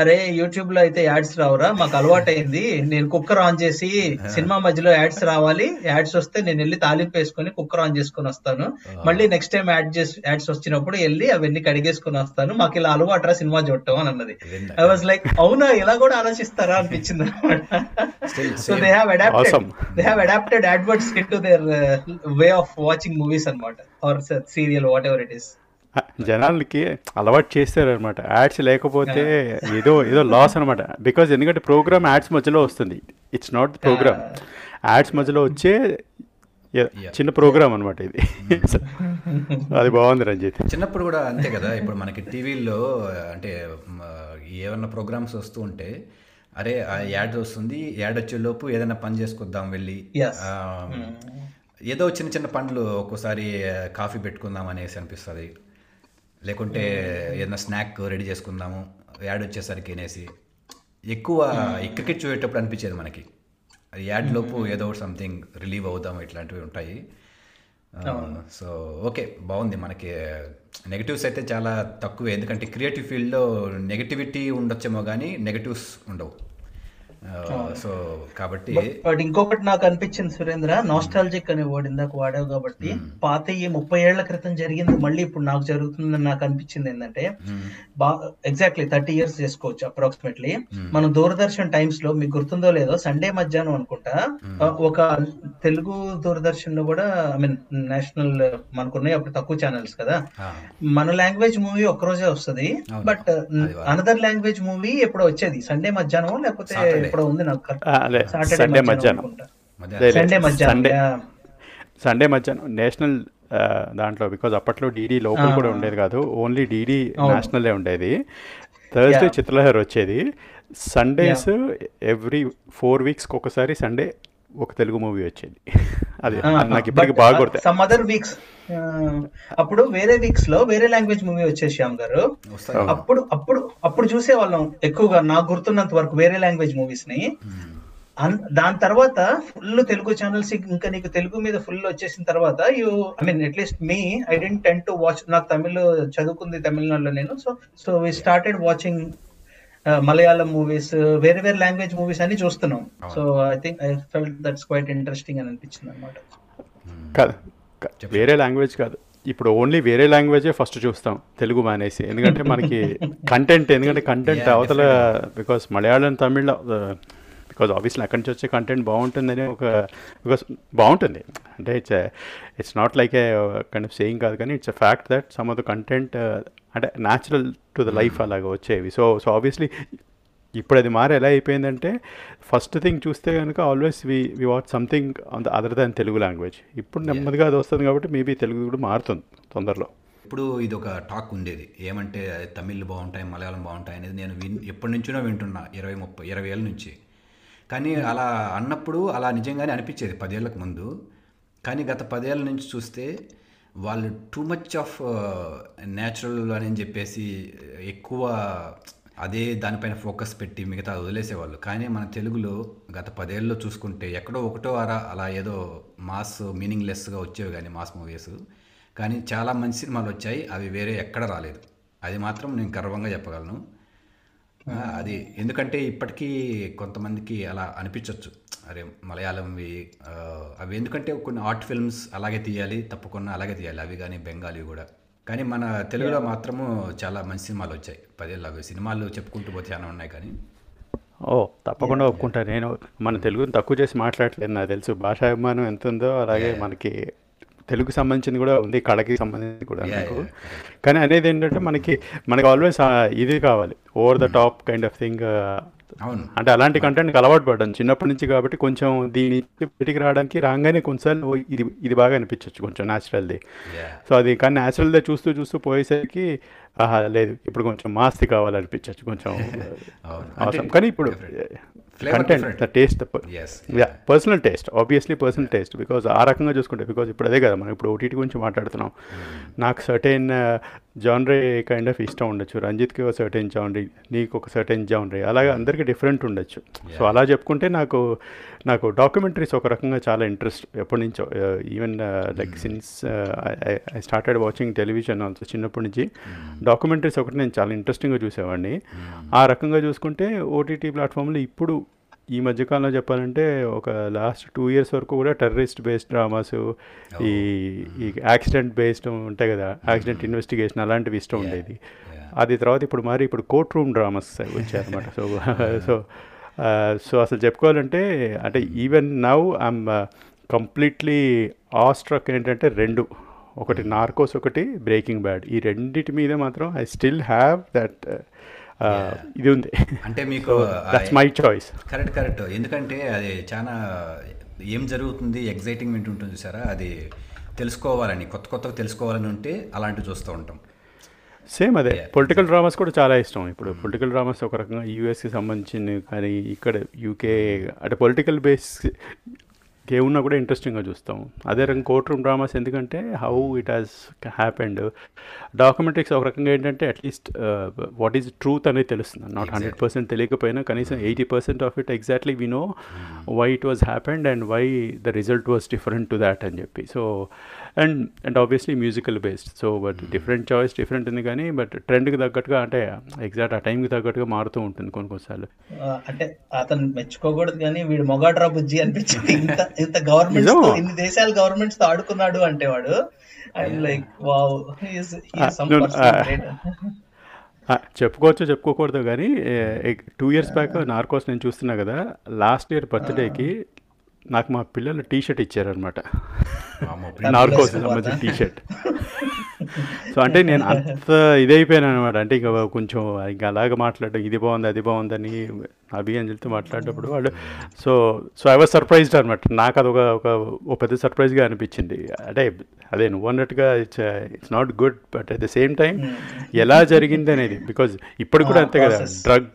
S3: అరే యూట్యూబ్లో అయితే యాడ్స్ రావురా మాకు అలవాటైంది. నేను కుక్కర్ ఆన్ చేసి సినిమా మధ్యలో యాడ్స్ రావాలి. యాడ్స్ వస్తే నేను వెళ్ళి తాలింపు వేసుకొని కుక్కర్ ఆన్ చేసుకొని వస్తాను. మళ్ళీ నెక్స్ట్ టైం యాడ్ చేసి యాడ్స్ వచ్చినప్పుడు వెళ్ళి అవన్నీ కడిగేసుకొని వస్తాను. మాకు ఇలా అలవాటురా సినిమా చూడటం అని అన్నది. ఐ వాజ్ లైక్ అవునా ఇలా కూడా ఆలోచిస్తారా అనిపించింది
S1: Still
S3: so. They have adapted. They have adapted adverts in to their way of watching movies అన్నమాట. Or serial whatever it is
S2: జనాలకి అలవాటు చేస్తారనమాట యాడ్స్ లేకపోతే ఏదో ఏదో లాస్ అనమాట బికాజ్ ఎందుకంటే ప్రోగ్రామ్ యాడ్స్ మధ్యలో వస్తుంది. It's not the programme ads మధ్యలో వచ్చే చిన్న ప్రోగ్రామ్ అనమాట ఇది. అది బాగుంది రంజిత్.
S1: చిన్నప్పుడు కూడా అంతే కదా. ఇప్పుడు మనకి టీవీల్లో అంటే ఏమన్నా ప్రోగ్రామ్స్ వస్తూ ఉంటే అరే ఆ యాడ్ వస్తుంది యాడ్ వచ్చే లోపు ఏదైనా పని చేసుకొద్దాం వెళ్ళి. ఆ, ఏదో చిన్న చిన్న పనులు ఒక్కోసారి కాఫీ పెట్టుకుందాం అనేసి అనిపిస్తుంది. లేకుంటే ఏదైనా స్నాక్ రెడీ చేసుకుందాము యాడ్ వచ్చేసరికి అనేసి. ఎక్కువ క్రికెట్ చూసేటప్పుడు అనిపించేది మనకి. అది యాడ్ లోపు ఏదో సంథింగ్ రిలీవ్ అవుదాం ఇట్లాంటివి ఉంటాయి. సో ఓకే బాగుంది మనకి. నెగటివ్స్ అయితే చాలా తక్కువే ఎందుకంటే క్రియేటివ్ ఫీల్డ్లో నెగటివిటీ ఉండొచ్చేమో కానీ నెగటివ్స్ ఉండవు. సో కాబట్టి
S3: బట్ ఇంకొకటి నాకు అనిపించింది సురేంద్ర నాస్టాలజిక్ అనే వర్డ్ ఇందాక వాడావు కాబట్టి పాత ఈ ముప్పై ఏళ్ళ క్రితం జరిగింది మళ్ళీ ఇప్పుడు నాకు జరుగుతుందని నాకు అనిపించింది ఏంటంటే బాగా ఎగ్జాక్ట్లీ థర్టీ ఇయర్స్ చేసుకోవచ్చు అప్రాక్సిమేట్లీ మనం దూరదర్శన్ టైమ్స్లో మీకు గుర్తుందో లేదో సండే మధ్యాహ్నం అనుకుంటా ఒక తెలుగు దూరదర్శన్లో కూడా ఐ మీన్ నేషనల్ మనకున్నాయి అప్పుడు తక్కువ ఛానల్స్ కదా. మన లాంగ్వేజ్ మూవీ ఒక్కరోజే వస్తుంది.
S1: అవును.
S3: బట్ అనదర్ లాంగ్వేజ్ మూవీ ఎప్పుడో వచ్చేది సండే మధ్యాహ్నం లేకపోతే ఎప్పుడో ఉంది నాకు
S2: అదే. సండే మధ్యాహ్నం.
S3: సండే మధ్యాహ్నం.
S2: సండే మధ్యాహ్నం నేషనల్ దాంట్లో బికాజ్ అప్పట్లో డీడీ లోకల్ కూడా ఉండేది కాదు. ఓన్లీ డీడీ నేషనలే ఉండేది. థర్స్డే. చిత్రలహర్ వచ్చేది. సండేస్ ఎవ్రీ ఫోర్ వీక్స్కి ఒకసారి సండే ఒక తెలుగు మూవీ వచ్చేది. *laughs* అది నాకు ఇప్పటికి బాగా గుర్తే
S3: సమ్ అదర్ వీక్స్ అప్పుడు వేరే వీక్స్లో వేరే లాంగ్వేజ్ మూవీ వచ్చేసి శ్యామ్ గారు. అప్పుడు అప్పుడు అప్పుడు చూసేవాళ్ళం ఎక్కువగా నాకు గుర్తున్నంత వరకు వేరే లాంగ్వేజ్ మూవీస్ని. అన్- దాని తర్వాత ఫుల్ తెలుగు ఛానల్స్ ఇంకా నీకు తెలుగు మీద ఫుల్ వచ్చేసిన తర్వాత you I mean at least me I didn't tend to watch నాకు తమిళ్ చదువుకుంది తమిళనాడులో నేను so so we started watching Malayalam movies వేరే వేరే లాంగ్వేజ్ మూవీస్ అన్ని చూస్తున్నాం. So I think I felt that's quite interesting అని అనిపించింది అనమాట
S2: కాదు కా- వేరే లాంగ్వేజ్ కాదు. ఇప్పుడు ఓన్లీ వేరే లాంగ్వేజే ఫస్ట్ చూస్తాం తెలుగు మానేసి. ఎందుకంటే మనకి *laughs* కంటెంట్ ఎందుకంటే కంటెంట్ అవతల because Malayalam Tamil because obviously అక్కడి నుంచి వచ్చే కంటెంట్ బాగుంటుందని ఒక బికాస్ బాగుంటుంది. అంటే it's it's not like a kind of saying కాదు కానీ it's a fact that some of the content అంటే న్యాచురల్ టు ద లైఫ్ అలాగా వచ్చేవి. సో సో ఆబ్వియస్లీ ఇప్పుడు అది మారి ఎలా అయిపోయిందంటే ఫస్ట్ థింగ్ చూస్తే కనుక always we we watch something on the other than Telugu language ఇప్పుడు నెమ్మదిగా అది వస్తుంది కాబట్టి మేబీ తెలుగు కూడా మారుతుంది తొందరలో.
S1: ఇప్పుడు ఇది ఒక టాక్ ఉండేది. ఏమంటే తమిళ్ బాగుంటాయి మలయాళం బాగుంటాయి అనేది నేను విన్ ఎప్పటి నుంచినో వింటున్నా. ఇరవై ముప్పై ఇరవై ఏళ్ళ నుంచి. కానీ అలా అన్నప్పుడు అలా నిజంగానే అనిపించేది పదేళ్ళకు ముందు. కానీ గత పదేళ్ళ నుంచి చూస్తే వాళ్ళు టూ మచ్ ఆఫ్ న్యాచురల్ అని చెప్పేసి ఎక్కువ అదే దానిపైన ఫోకస్ పెట్టి మిగతా వదిలేసేవాళ్ళు. కానీ మన తెలుగులో గత పదేళ్ళలో చూసుకుంటే ఎక్కడో ఒకటో అరా అలా ఏదో మాస్ మీనింగ్లెస్గా వచ్చేవి కానీ మాస్ మూవీస్ కానీ చాలా మంచి సినిమాలు వచ్చాయి అవి వేరే ఎక్కడ రాలేదు. అది మాత్రం నేను గర్వంగా చెప్పగలను. అది. ఎందుకంటే ఇప్పటికీ కొంతమందికి అలా అనిపించవచ్చు అరే మలయాళంవి అవి ఎందుకంటే కొన్ని ఆర్ట్ ఫిల్మ్స్ అలాగే తీయాలి తప్పకుండా అలాగే తీయాలి అవి కానీ బెంగాలీ కూడా. కానీ మన తెలుగులో మాత్రము చాలా మంచి సినిమాలు వచ్చాయి. పదేళ్ళు అవి సినిమాలు చెప్పుకుంటూ పోతే చాలా ఉన్నాయి కానీ?
S2: ఓ తప్పకుండా ఒప్పుకుంటా. నేను మన తెలుగుని తక్కువ చేసి మాట్లాడలేదు నాకు తెలుసు. భాషాభిమానం ఎంత ఉందో అలాగే మనకి తెలుగు సంబంధించింది కూడా ఉంది కళకి సంబంధించింది కూడా నాకు కానీ అనేది ఏంటంటే మనకి మనకి ఆల్వేస్ ఇది కావాలి. Over the top kind of thing అంటే అలాంటి కంటెంట్కి అలవాటు పడ్డాను చిన్నప్పటి నుంచి కాబట్టి కొంచెం దీని బయటికి రావడానికి రాగానే కొంచెం ఇది ఇది బాగా అనిపించవచ్చు కొంచెం న్యాచురల్ది. సో అది కానీ న్యాచురల్దే చూస్తూ చూస్తూ పోయేసరికి ఆహా లేదు ఇప్పుడు కొంచెం మాస్తి కావాలనిపించచ్చు కొంచెం. *laughs* అవసరం కానీ ఇప్పుడు content. The taste yeah personal taste obviously personal taste because ఆ రకంగా చూసుకుంటే బికాజ్ ఇప్పుడు అదే కదా మనం ఇప్పుడు ఓటీటీ గురించి మాట్లాడుతున్నాం. నాకు సర్టెన్ జాన్రే కైండ్ ఆఫ్ ఇష్టం ఉండొచ్చు. రంజిత్కి ఒక సర్టెన్ జాన్రీ నీకు ఒక సర్టెన్ జాన్రీ అలాగే అందరికీ డిఫరెంట్ ఉండొచ్చు. సో అలా చెప్పుకుంటే నాకు నాకు డాక్యుమెంటరీస్ ఒక రకంగా చాలా ఇంట్రెస్ట్ ఎప్పటి నుంచో even like since I started watching television also చిన్నప్పటి నుంచి. డాక్యుమెంటరీస్ ఒకటి నేను చాలా ఇంట్రెస్టింగ్గా చూసేవాడిని. ఆ రకంగా చూసుకుంటే ఓటీటీ ప్లాట్ఫామ్లో ఇప్పుడు ఈ మధ్యకాలంలో చెప్పాలంటే ఒక లాస్ట్ టూ ఇయర్స్ వరకు కూడా టెర్రరిస్ట్ బేస్డ్ డ్రామాస్ ఈ ఈ యాక్సిడెంట్ బేస్డ్ ఉంటాయి కదా యాక్సిడెంట్ ఇన్వెస్టిగేషన్ అలాంటివి ఇష్టం ఉండేది. అది తర్వాత ఇప్పుడు మరి ఇప్పుడు కోర్ట్ రూమ్ డ్రామాస్ వచ్చాయన్నమాట. సో సో సో అసలు చెప్పుకోవాలంటే అంటే even now I'm completely awestruck ఏంటంటే రెండు. ఒకటి నార్కోస్ ఒకటి బ్రేకింగ్ బ్యాడ్. ఈ రెండిటి మీద మాత్రం ఐ స్టిల్ హ్యావ్ దట్ ఇది ఉంది.
S1: అంటే *laughs* మీకు
S2: that's my choice
S1: correct correct. ఎందుకంటే అది చాలా ఏం జరుగుతుంది ఎగ్జైటింగ్మెంట్ ఉంటుంది చూసారా? అది తెలుసుకోవాలని కొత్త కొత్తగా తెలుసుకోవాలని ఉంటే అలాంటివి చూస్తూ ఉంటాం.
S2: సేమ్ అదే. పొలిటికల్ డ్రామాస్ కూడా చాలా ఇష్టం ఇప్పుడు. పొలిటికల్ డ్రామాస్ ఒక రకంగా యూఎస్కి సంబంధించిన కానీ ఇక్కడ యూకే అంటే పొలిటికల్ బేస్ ఏమున్నా కూడా ఇంట్రెస్టింగ్గా చూస్తాం. అదే రకంగా కోర్ట్ రూమ్ డ్రామాస్ ఎందుకంటే how it has happened documentaries ఒక రకంగా ఏంటంటే అట్లీస్ట్ వాట్ ఈజ్ ట్రూత్ అనేది తెలుస్తుంది. నాట్ హండ్రెడ్ పర్సెంట్ తెలియకపోయినా కనీసం eighty percent of it exactly we know why it was happened and why the result was different to that అని చెప్పి. So and and obviously musical based so but different choice different ఉంది కానీ but ట్రెండ్కి తగ్గట్టుగా అంటే exact ఆ టైంకి తగ్గట్టుగా మారుతూ ఉంటుంది కొన్ని కొన్నిసార్లు.
S3: అంటే అతను మెచ్చుకోకూడదు కానీ వీడు మొగాడ్రా బుజ్జి అనిపించింది. ఇంత. తో ఇన్ని దేశాల గవర్నమెంట్స్తో ఆడుకున్నాడు అంటే వాడు. ఐఎమ్ లైక్ వావ్
S2: చెప్పుకోవచ్చు చెప్పుకోకూడదు కానీ టూ ఇయర్స్ బ్యాక్ నార్కోస్ నేను చూస్తున్నా కదా లాస్ట్ ఇయర్ బర్త్డేకి నాకు మా పిల్లలు టీ షర్ట్ ఇచ్చారనమాట *laughs* నార్కోస్ సంబంధించిన టీ షర్ట్ సో అంటే నేను అంత ఇదైపోయాను అనమాట అంటే ఇంకా కొంచెం ఇంకా అలాగ మాట్లాడడం ఇది బాగుంది అది బాగుందని అభి అంజలితో మాట్లాడేటప్పుడు వాళ్ళు so so I was surprised అనమాట నాకు అది ఒక ఒక పెద్ద సర్ప్రైజ్గా అనిపించింది. అంటే అదే నువ్వు అన్నట్టుగా it's it's not good but at the same time ఎలా జరిగింది అనేది బికాజ్ ఇప్పుడు కూడా అంతే కదా. డ్రగ్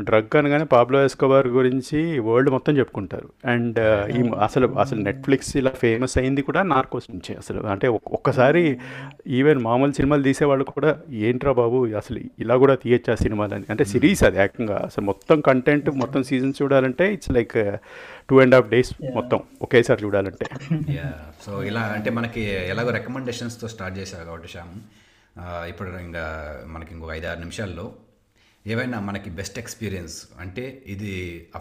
S2: డ్రగ్ అనగానే పాబ్లో ఎస్కోబార్ గురించి వరల్డ్ మొత్తం చెప్పుకుంటారు. అండ్ ఈ అసలు అసలు నెట్ఫ్లిక్స్ ఇలా ఫేమస్ అయింది కూడా నార్కోస్ నుంచే. అసలు అంటే ఒక్- ఒక్కసారి ఈవెన్ మామూలు సినిమాలు తీసేవాళ్ళు కూడా ఏంట్రా బాబు అసలు ఇలా కూడా తీయచ్చా సినిమాలు అని. అంటే సిరీస్ అది ఏకంగా అసలు మొత్తం కంటెంట్ మొత్తం సీజన్స్ చూడాలంటే it's like two and half days మొత్తం ఒకేసారి చూడాలంటే.
S1: యా సో ఇలా అంటే మనకి ఎలాగో రికమెండేషన్స్తో స్టార్ట్ చేశారు కాబట్టి శ్యామ్. ఆ, ఇప్పుడు ఇంకా మనకి ఇంకొక ఐదు ఆరు నిమిషాల్లో ఏవైనా మనకి బెస్ట్ ఎక్స్పీరియన్స్ అంటే ఇది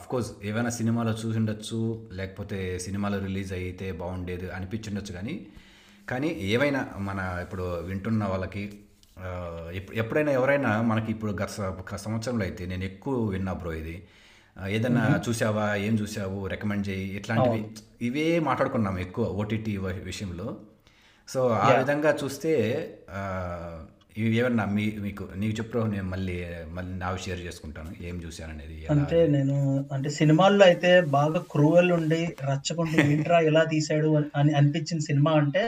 S1: కోర్స్ ఏవైనా సినిమాలో చూసి ఉండొచ్చు లేకపోతే సినిమాలో రిలీజ్ అయితే బాగుండేది అనిపించుండొచ్చు కానీ కానీ ఏవైనా మన ఇప్పుడు వింటున్న వాళ్ళకి ఎప్పుడైనా ఎవరైనా మనకి ఇప్పుడు గత సంవత్సరంలో అయితే నేను ఎక్కువ విన్నా బ్రో ఇది. ఆ, ఏదన్నా చూసావా ఏం చూసావు రికమెండ్ చేయి ఇట్లాంటివి ఇవే మాట్లాడుకున్నాం ఎక్కువ ఓటీటీ విషయంలో. సో ఆ విధంగా చూస్తే ఇవి ఏమన్నా మీ మీకు నీకు చెప్పు నేను మళ్ళీ మళ్ళీ నావి షేర్ చేసుకుంటాను. ఏం చూశాననేది ఎలా
S3: అంటే నేను అంటే సినిమాల్లో అయితే బాగా క్రూవల్ ఉండి రచ్చకుండా ఏంట్రా ఎలా తీసాడు అని- అని అనిపించిన సినిమా అంటే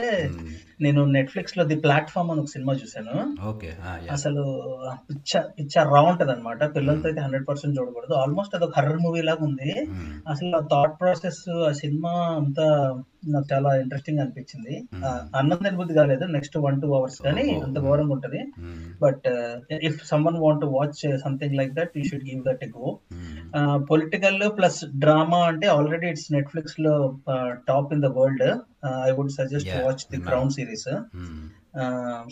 S3: నేను నెట్ఫ్లిక్స్లో ది ప్లాట్ఫామ్ అని ఒక సినిమా చూశాను.
S1: ఓకే.
S3: అసలు పిచ్చ పిచ్చ రా ఉంటది అనమాట పిల్లలతో అయితే హండ్రెడ్ పర్సెంట్ చూడకూడదు. ఆల్మోస్ట్ అదొక హర్రర్ మూవీ లాగా ఉంది.
S1: మ్మ్.
S3: అసలు ఆ థాట్ ప్రాసెస్ ఆ సినిమా అంతా నాకు చాలా ఇంట్రెస్టింగ్ అనిపించింది అన్నం తినబుద్ధి కాలేదు నెక్స్ట్ వన్ టూ అవర్స్ కానీ అంత ఘోరంగా ఉంటది. But if someone want to watch something like that you should give that go. Political plus drama అంటే ఆల్రెడీ ఇట్స్ నెట్ఫ్లిక్స్లో top in the world I would suggest watch the. Crown series.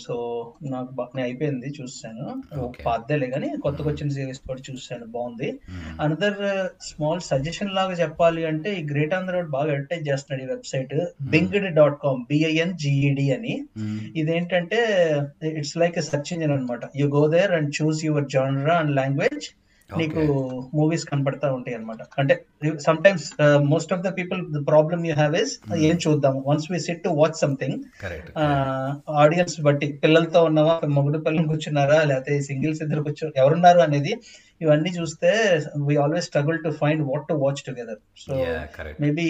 S3: So నాకు బాగానే అయిపోయింది చూసాను. పాతేలే కానీ కొత్తగా వచ్చిన series కూడా చూసాను బాగుంది. అనదర్ స్మాల్ సజెషన్ లాగా చెప్పాలి అంటే ఈ గ్రేట్ ఆంధ్ర బాగా అడ్వర్టైజ్ చేస్తున్నాడు ఈ website binged dot com B I N G E D అని. ఇదేంటంటే ఇట్స్ లైక్ సెర్చ్ ఇంజిన్ అనమాట you go there and choose your genre and language నీకు మూవీస్ కనపడతా ఉంటాయి అనమాట అంటే sometimes most of the people the problem you have is ఏం చూద్దాం once we sit to watch something audience బట్టి పిల్లలతో ఉన్నావా? మొగుడు పిల్లలు కూర్చున్నారా? లేకపోతే సింగిల్స్ ఇద్దరు కూర్చో ఎవరున్నారు అనేది ఇవన్నీ చూస్తే we always struggle to find what to watch together so maybe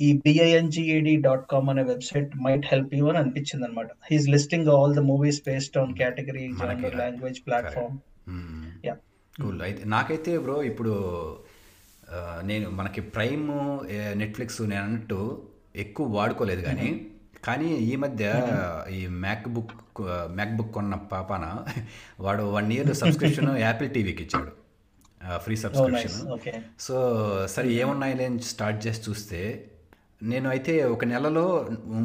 S3: ఈ B I N G A D dot com అనే వెబ్సైట్ మైట్ హెల్ప్ యూ అని అనిపించింది అనమాట he's listing all the movies based on category language platform
S1: cool. అయితే నాకైతే bro ఇప్పుడు నేను మనకి ప్రైమ్ నెట్ఫ్లిక్స్ నేను అన్నట్టు ఎక్కువ వాడుకోలేదు కానీ కానీ ఈ మధ్య ఈ మ్యాక్ బుక్ మ్యాక్ బుక్ కొన్న పాపాన వాడు వన్ ఇయర్ సబ్స్క్రిప్షన్ *laughs* యాపిల్ టీవీకి ఇచ్చాడు. ఫ్రీ
S3: ఓ
S1: సబ్స్క్రిప్షన్. సో సరే ఏమున్నాయిలే స్టార్ట్ చేసి చూస్తే నేను అయితే ఒక నెలలో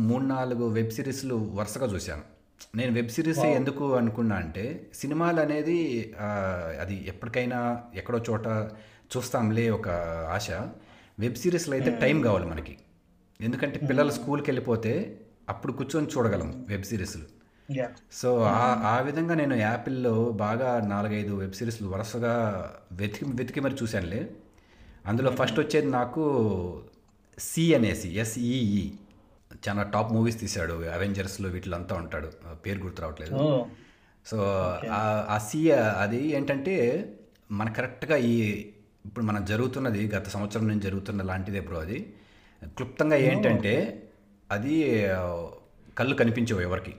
S1: మూడు నాలుగు వెబ్ సిరీస్లు వరుసగా చూశాను. నేను వెబ్ సిరీస్ ఎందుకు అనుకున్నా అంటే సినిమాలు అనేది అది ఎప్పటికైనా ఎక్కడో చోట చూస్తాంలే ఒక ఆశ. వెబ్ సిరీస్లో అయితే టైం కావాలి మనకి. ఎందుకంటే పిల్లలు స్కూల్కి వెళ్ళిపోతే అప్పుడు కూర్చొని చూడగలం వెబ్ సిరీస్లు. సో ఆ ఆ విధంగా నేను యాపిల్లో బాగా నాలుగైదు వెబ్ సిరీస్లు వరుసగా వెతికి వెతికి మరి చూశానులే. అందులో ఫస్ట్ వచ్చేది నాకు సి అనేసి ఎస్ఈఈ చాలా టాప్ మూవీస్ తీశాడు. అవెంజర్స్లో వీటిలో అంతా ఉంటాడు పేరు గుర్తు రావట్లేదు. సో ఆ- సి అది ఏంటంటే మన కరెక్ట్గా ఈ ఇప్పుడు మనం జరుగుతున్నది గత సంవత్సరం నుంచి జరుగుతున్న లాంటిదే బ్రో అది. క్లుప్తంగా ఏంటంటే అది కళ్ళు కనిపించవు ఎవరికి.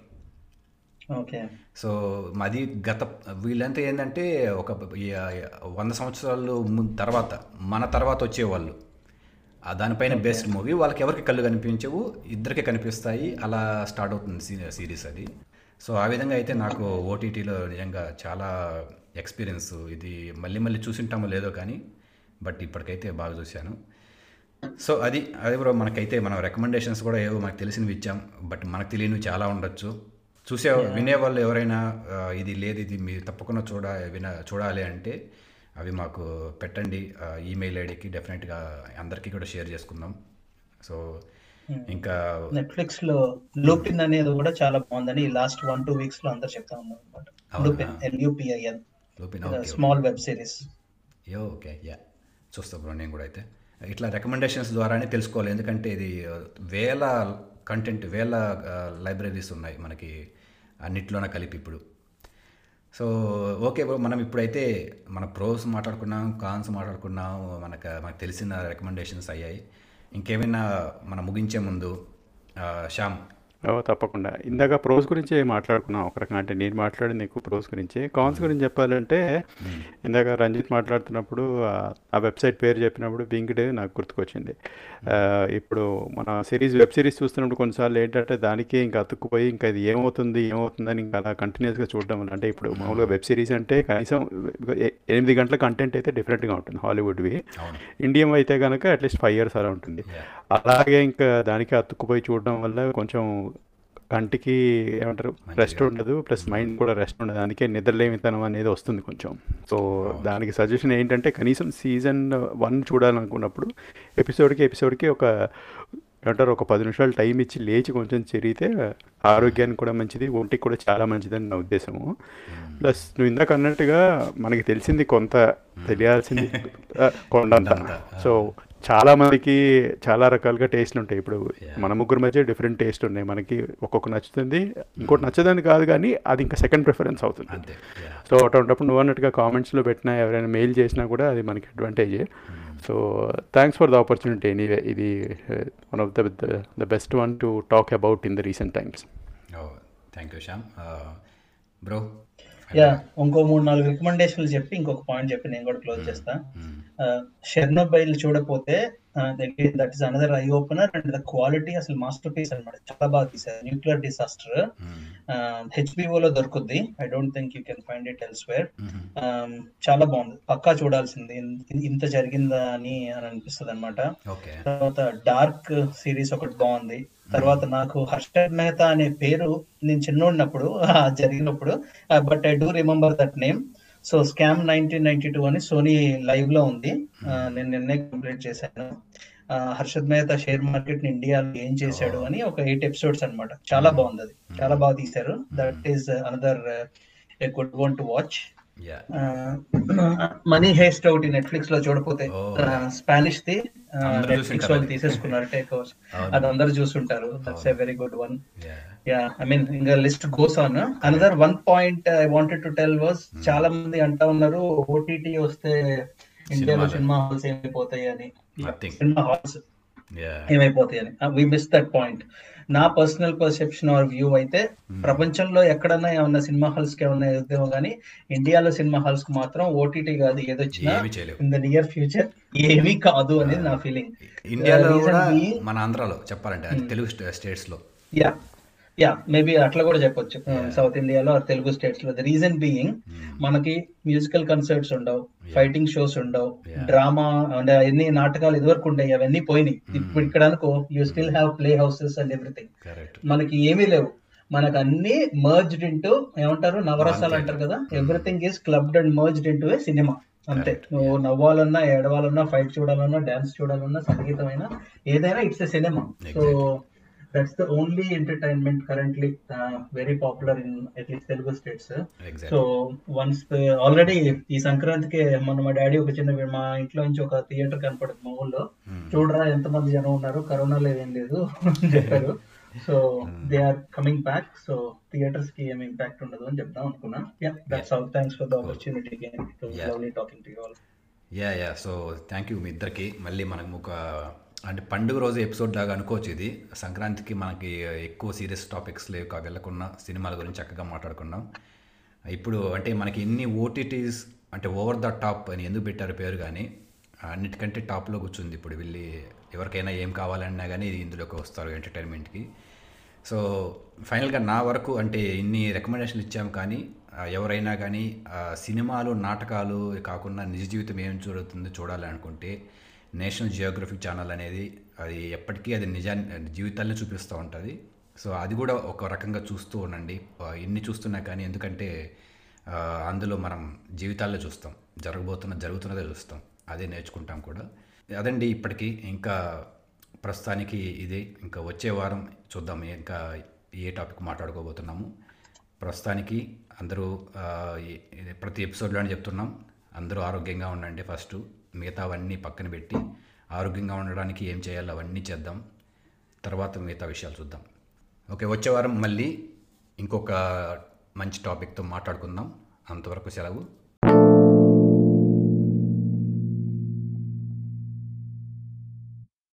S3: ఓకే.
S1: సో మాది గత వీళ్ళంతా ఏంటంటే ఒక వంద సంవత్సరాలు తర్వాత మన తర్వాత వచ్చేవాళ్ళు. దానిపైన బెస్ట్ మూవీ. వాళ్ళకి ఎవరికి కళ్ళు కనిపించవు ఇద్దరికి కనిపిస్తాయి. అలా స్టార్ట్ అవుతుంది సిరీస్ అది. సో ఆ విధంగా అయితే నాకు ఓటీటీలో నిజంగా చాలా ఎక్స్పీరియన్స్. ఇది మళ్ళీ మళ్ళీ చూసింటామో లేదో కానీ బట్ ఇప్పటికైతే బాగా చూశాను. సో అది అదే బ్రో మనకైతే మనం రికమెండేషన్స్ కూడా ఏవో మనకు తెలిసినవి ఇచ్చాం. బట్ మనకు తెలియనివి చాలా ఉండొచ్చు. చూసే వినేవాళ్ళు ఎవరైనా ఇది లేదు ఇది మీరు తప్పకుండా చూడ విన చూడాలి అంటే అవి మాకు పెట్టండి. ఈమెయిల్ ఐడికి డెఫినెట్గా అందరికీ కూడా షేర్ చేసుకుందాం. సో ఇంకా
S3: నెట్ఫ్లిక్స్లో లూపిన్ అనేది కూడా చాలా బాగుందని లాస్ట్ వన్ టూ వీక్స్లో అందరు చెప్తా ఉన్నారు అనమాట
S1: అవునా?
S3: Lupin L U P I N
S1: Lupin okay
S3: small web series
S1: yo okay yeah చూస్తా బ్రో నేను కూడా అయితే. ఇట్లా రికమెండేషన్స్ ద్వారానే తెలుసుకోవాలి. ఎందుకంటే ఇది వేల కంటెంట్ వేల లైబ్రరీస్ ఉన్నాయి మనకి అన్నిట్లోనే కలిపి ఇప్పుడు. సో ఓకే బ్రో మనం ఇప్పుడైతే మన ప్రోస్ మాట్లాడుకున్నాం కాన్స్ మాట్లాడుకున్నాం మనకు మనకు తెలిసిన రికమెండేషన్స్ అయ్యాయి. ఇంకేమైనా మనం ముగించే ముందు శ్యామ్
S2: తప్పకుండా. ఇందాక ప్రోస్ గురించి మాట్లాడుకున్నాం ఒక రకంగా. అంటే నేను మాట్లాడింది ఎక్కువ ప్రోస్ గురించి. కాన్స్ గురించి చెప్పాలంటే ఇందాక రంజిత్ మాట్లాడుతున్నప్పుడు ఆ- వెబ్సైట్ పేరు చెప్పినప్పుడు బింగ్డ్ నాకు గుర్తుకొచ్చింది. ఇప్పుడు మన సిరీస్ వెబ్ సిరీస్ చూస్తున్నప్పుడు కొన్నిసార్లు ఏంటంటే దానికి ఇంకా అతుక్కుపోయి ఇంకా ఇది ఏమవుతుంది ఏమవుతుందని ఇంకా అలా కంటిన్యూస్గా చూడడం వల్ల. అంటే ఇప్పుడు మామూలుగా వెబ్ సిరీస్ అంటే కనీసం ఎనిమిది గంటల కంటెంట్ అయితే డిఫరెంట్గా ఉంటుంది హాలీవుడ్వి ఇండియన్ అయితే కనుక అట్లీస్ట్ ఫైవ్ ఇయర్స్ అలా ఉంటుంది. అలాగే ఇంకా దానికి అతుక్కుపోయి చూడడం వల్ల కొంచెం కంటికి ఏమంటారు? రెస్ట్ ఉండదు ప్లస్ మైండ్ కూడా రెస్ట్ ఉండదు. అందుకే నిద్రలేమితనం అనేది వస్తుంది కొంచెం. సో దానికి సజెషన్ ఏంటంటే కనీసం సీజన్ వన్ చూడాలనుకున్నప్పుడు ఎపిసోడ్కి ఎపిసోడ్కి ఒక ఏమంటారు ఒక పది నిమిషాలు టైం ఇచ్చి లేచి కొంచెం చెరిగితే ఆరోగ్యానికి కూడా మంచిది ఒంటికి కూడా చాలా మంచిదని నా ఉద్దేశము. ప్లస్ నువ్వు ఇందాక అన్నట్టుగా మనకి తెలిసింది కొంత తెలియాల్సింది ఆ, *laughs* కొండంత. సో చాలా మందికి చాలా రకాలుగా టేస్ట్లు ఉంటాయి. ఇప్పుడు మన ముగ్గురు మధ్య డిఫరెంట్ టేస్ట్ ఉన్నాయి. మనకి ఒక్కొక్క నచ్చుతుంది ఇంకోటి నచ్చదని కాదు కానీ అది ఇంకా సెకండ్ ప్రిఫరెన్స్ అవుతుంది. సో అటువంటిప్పుడు నువ్వు అన్నట్టుగా కామెంట్స్లో పెట్టినా ఎవరైనా మెయిల్ చేసినా కూడా అది మనకి అడ్వాంటేజే. So thanks for the opportunity anyway ఇది one of the the best one to talk about in the recent times
S1: thank you Shyam bro
S3: yeah ఇంకో మూడు నాలుగు రికమెండేషన్లు చెప్పి ఇంకొక పాయింట్ చెప్పి నేను కూడా క్లోజ్ చేస్తా. Chernobyl చూడపోతే that is another eye opener and the quality అసలు మాస్టర్ పీస్ అనమాట చాలా బాగా తీసారు న్యూక్లియర్ డిసాస్టర్ హెచ్బిఓలో దొరుకుద్ది. I don't think you can find it elsewhere చాలా బాగుంది. పక్కా చూడాల్సింది. ఇంత జరిగిందా అని అని అనిపిస్తుంది అనమాట తర్వాత డార్క్ సిరీస్ ఒకటి బాగుంది. తర్వాత నాకు హర్షద్ మెహతా అనే పేరు నేను చిన్నోడినప్పుడు జరిగినప్పుడు but I do remember that name so scam nineteen ninety two అని సోనీ లైవ్లో ఉంది. నేను నిన్నే కంప్లీట్ చేశాను. హర్షద్ మెహతా షేర్ మార్కెట్ని ఇండియాలో ఏం చేశాడు అని ఒక ఎయిట్ ఎపిసోడ్స్ అన్నమాట. చాలా బాగుంది అది. చాలా బాగా తీశారు. That is another good one to watch money heist ఒకటి నెట్ఫ్లిక్స్లో చూడపోతే. స్పానిష్ ది నెట్ఫ్లిక్స్ వాళ్ళు. తీసేసుకున్నారు టేక్ ఓవర్స్. అది అందరూ చూసుంటారు. That's a very good one
S1: yeah
S3: I mean ఇంకా list goes on another one point I wanted to tell was చాలా మంది అంటా ఉన్నారు ఓటీటీ వస్తే ఇండియాలో. సినిమా హాల్స్ ఏమైపోతాయి అని. సినిమా హాల్స్ ఏమైపోతాయి అని. వి మిస్ దట్ పాయింట్ నా పర్సనల్ పర్సెప్షన్ ఆర్ వ్యూ అయితే ప్రపంచంలో ఎక్కడన్నా ఏమన్నా సినిమా హాల్స్కి ఏమన్నా ఏదేమో కానీ ఇండియాలో సినిమా హాల్స్కి మాత్రం ఓటీటీ కాదు ఏదొచ్చినా. ఇన్ ద నియర్ ఫ్యూచర్ ఏమీ కాదు అనేది నా ఫీలింగ్
S1: ఇండియాలో మన ఆంధ్రాలో చెప్పాలంటే అది తెలుగు స్టేట్స్లో.
S3: యా యా మేబీ అట్లా కూడా చెప్పొచ్చు. సౌత్ ఇండియాలో తెలుగు స్టేట్స్లో. ద రీజన్ బీయింగ్ మనకి మ్యూజికల్ కన్సర్ట్స్ ఉండవు ఫైటింగ్ షోస్ ఉండవు. డ్రామా అంటే ఎన్ని నాటకాలు ఇదివరకు ఉండేవి అవన్నీ పోయినాయి. ఇప్పుడు ఇక్కడ అనుకో you still have playhouses and everything మనకి ఏమీ లేవు. మనకు అన్ని మర్జ్డ్ ఇంటూ ఏమంటారు నవరసాలు అంటారు కదా? Everything is clubbed and merged into a cinema అంతే. నువ్వు నవ్వాలన్నా ఏడవాలన్నా ఫైట్ చూడాలన్నా డాన్స్ చూడాలన్నా సంగీతమైనా ఏదైనా it's a cinema so the only entertainment currently very popular in at least Telugu states so
S1: exact
S3: once already ఈ సంక్రాంతికి మన మా డాడీ ఒక చిన్న మా ఇంట్లో నుంచి ఒక థియేటర్ కనపడదు మా ఊళ్ళో. చూడరా ఎంత మంది జనం ఉన్నారు? కరోనా లేదేం లేదు అని చెప్పారు. So they are coming back so థియేటర్స్కి ఏం ఇంపాక్ట్ ఉండదు అని చెప్దాం అనుకున్నా. Yeah that's all thanks for the opportunity
S1: Yeah.
S3: Lovely talking to you all
S1: yeah yeah so thank you మీ ఇద్దరికి. మళ్ళీ మనకు ఒక అంటే పండుగ రోజు ఎపిసోడ్ లాగా అనుకోవచ్చు ఇది. సంక్రాంతికి మనకి ఎక్కువ సీరియస్ టాపిక్స్ లేక వెళ్ళకుండా సినిమాల గురించి చక్కగా మాట్లాడుకున్నాం. ఇప్పుడు అంటే మనకి ఎన్ని ఓటీటీస్ అంటే ఓవర్ ద టాప్ అని ఎందుకు పెట్టారు పేరు కానీ అన్నిటికంటే టాప్లో కూర్చుంది ఇప్పుడు వెళ్ళి ఎవరికైనా ఏం కావాలన్నా కానీ ఇది ఇందులోకి వస్తారు ఎంటర్టైన్మెంట్కి. సో ఫైనల్గా నా వరకు అంటే ఇన్ని రికమెండేషన్లు ఇచ్చాము కానీ ఎవరైనా కానీ సినిమాలు నాటకాలు కాకుండా నిజ జీవితం ఏం జరుగుతుందో చూడాలి అనుకుంటే నేషనల్ జియోగ్రఫిక్ ఛానల్ అనేది అది ఎప్పటికీ అది నిజాన్ని జీవితాన్ని చూపిస్తూ ఉంటుంది. సో అది కూడా ఒక రకంగా చూస్తూ ఉండండి. ఎన్ని చూస్తున్నా కానీ ఎందుకంటే అందులో మనం జీవితాల్లో చూస్తాం. జరగబోతున్న జరుగుతున్నదే చూస్తాం. అదే నేర్చుకుంటాం కూడా. అదండి ఇప్పటికీ. ఇంకా ప్రస్తుతానికి ఇదే. ఇంకా వచ్చే వారం చూద్దాం. ఇంకా ఏ టాపిక్ మాట్లాడుకోబోతున్నాము. ప్రస్తుతానికి అందరూ ప్రతి ఎపిసోడ్లోనే చెప్తున్నాం. అందరూ ఆరోగ్యంగా ఉండండి ఫస్ట్. మిగతావన్నీ పక్కన పెట్టి ఆరోగ్యంగా ఉండడానికి ఏం చేయాలో అవన్నీ చేద్దాం. తర్వాత మిగతా విషయాలు చూద్దాం. ఓకే వచ్చే వారం మళ్ళీ ఇంకొక మంచి టాపిక్తో మాట్లాడుకుందాం. అంతవరకు సెలవు.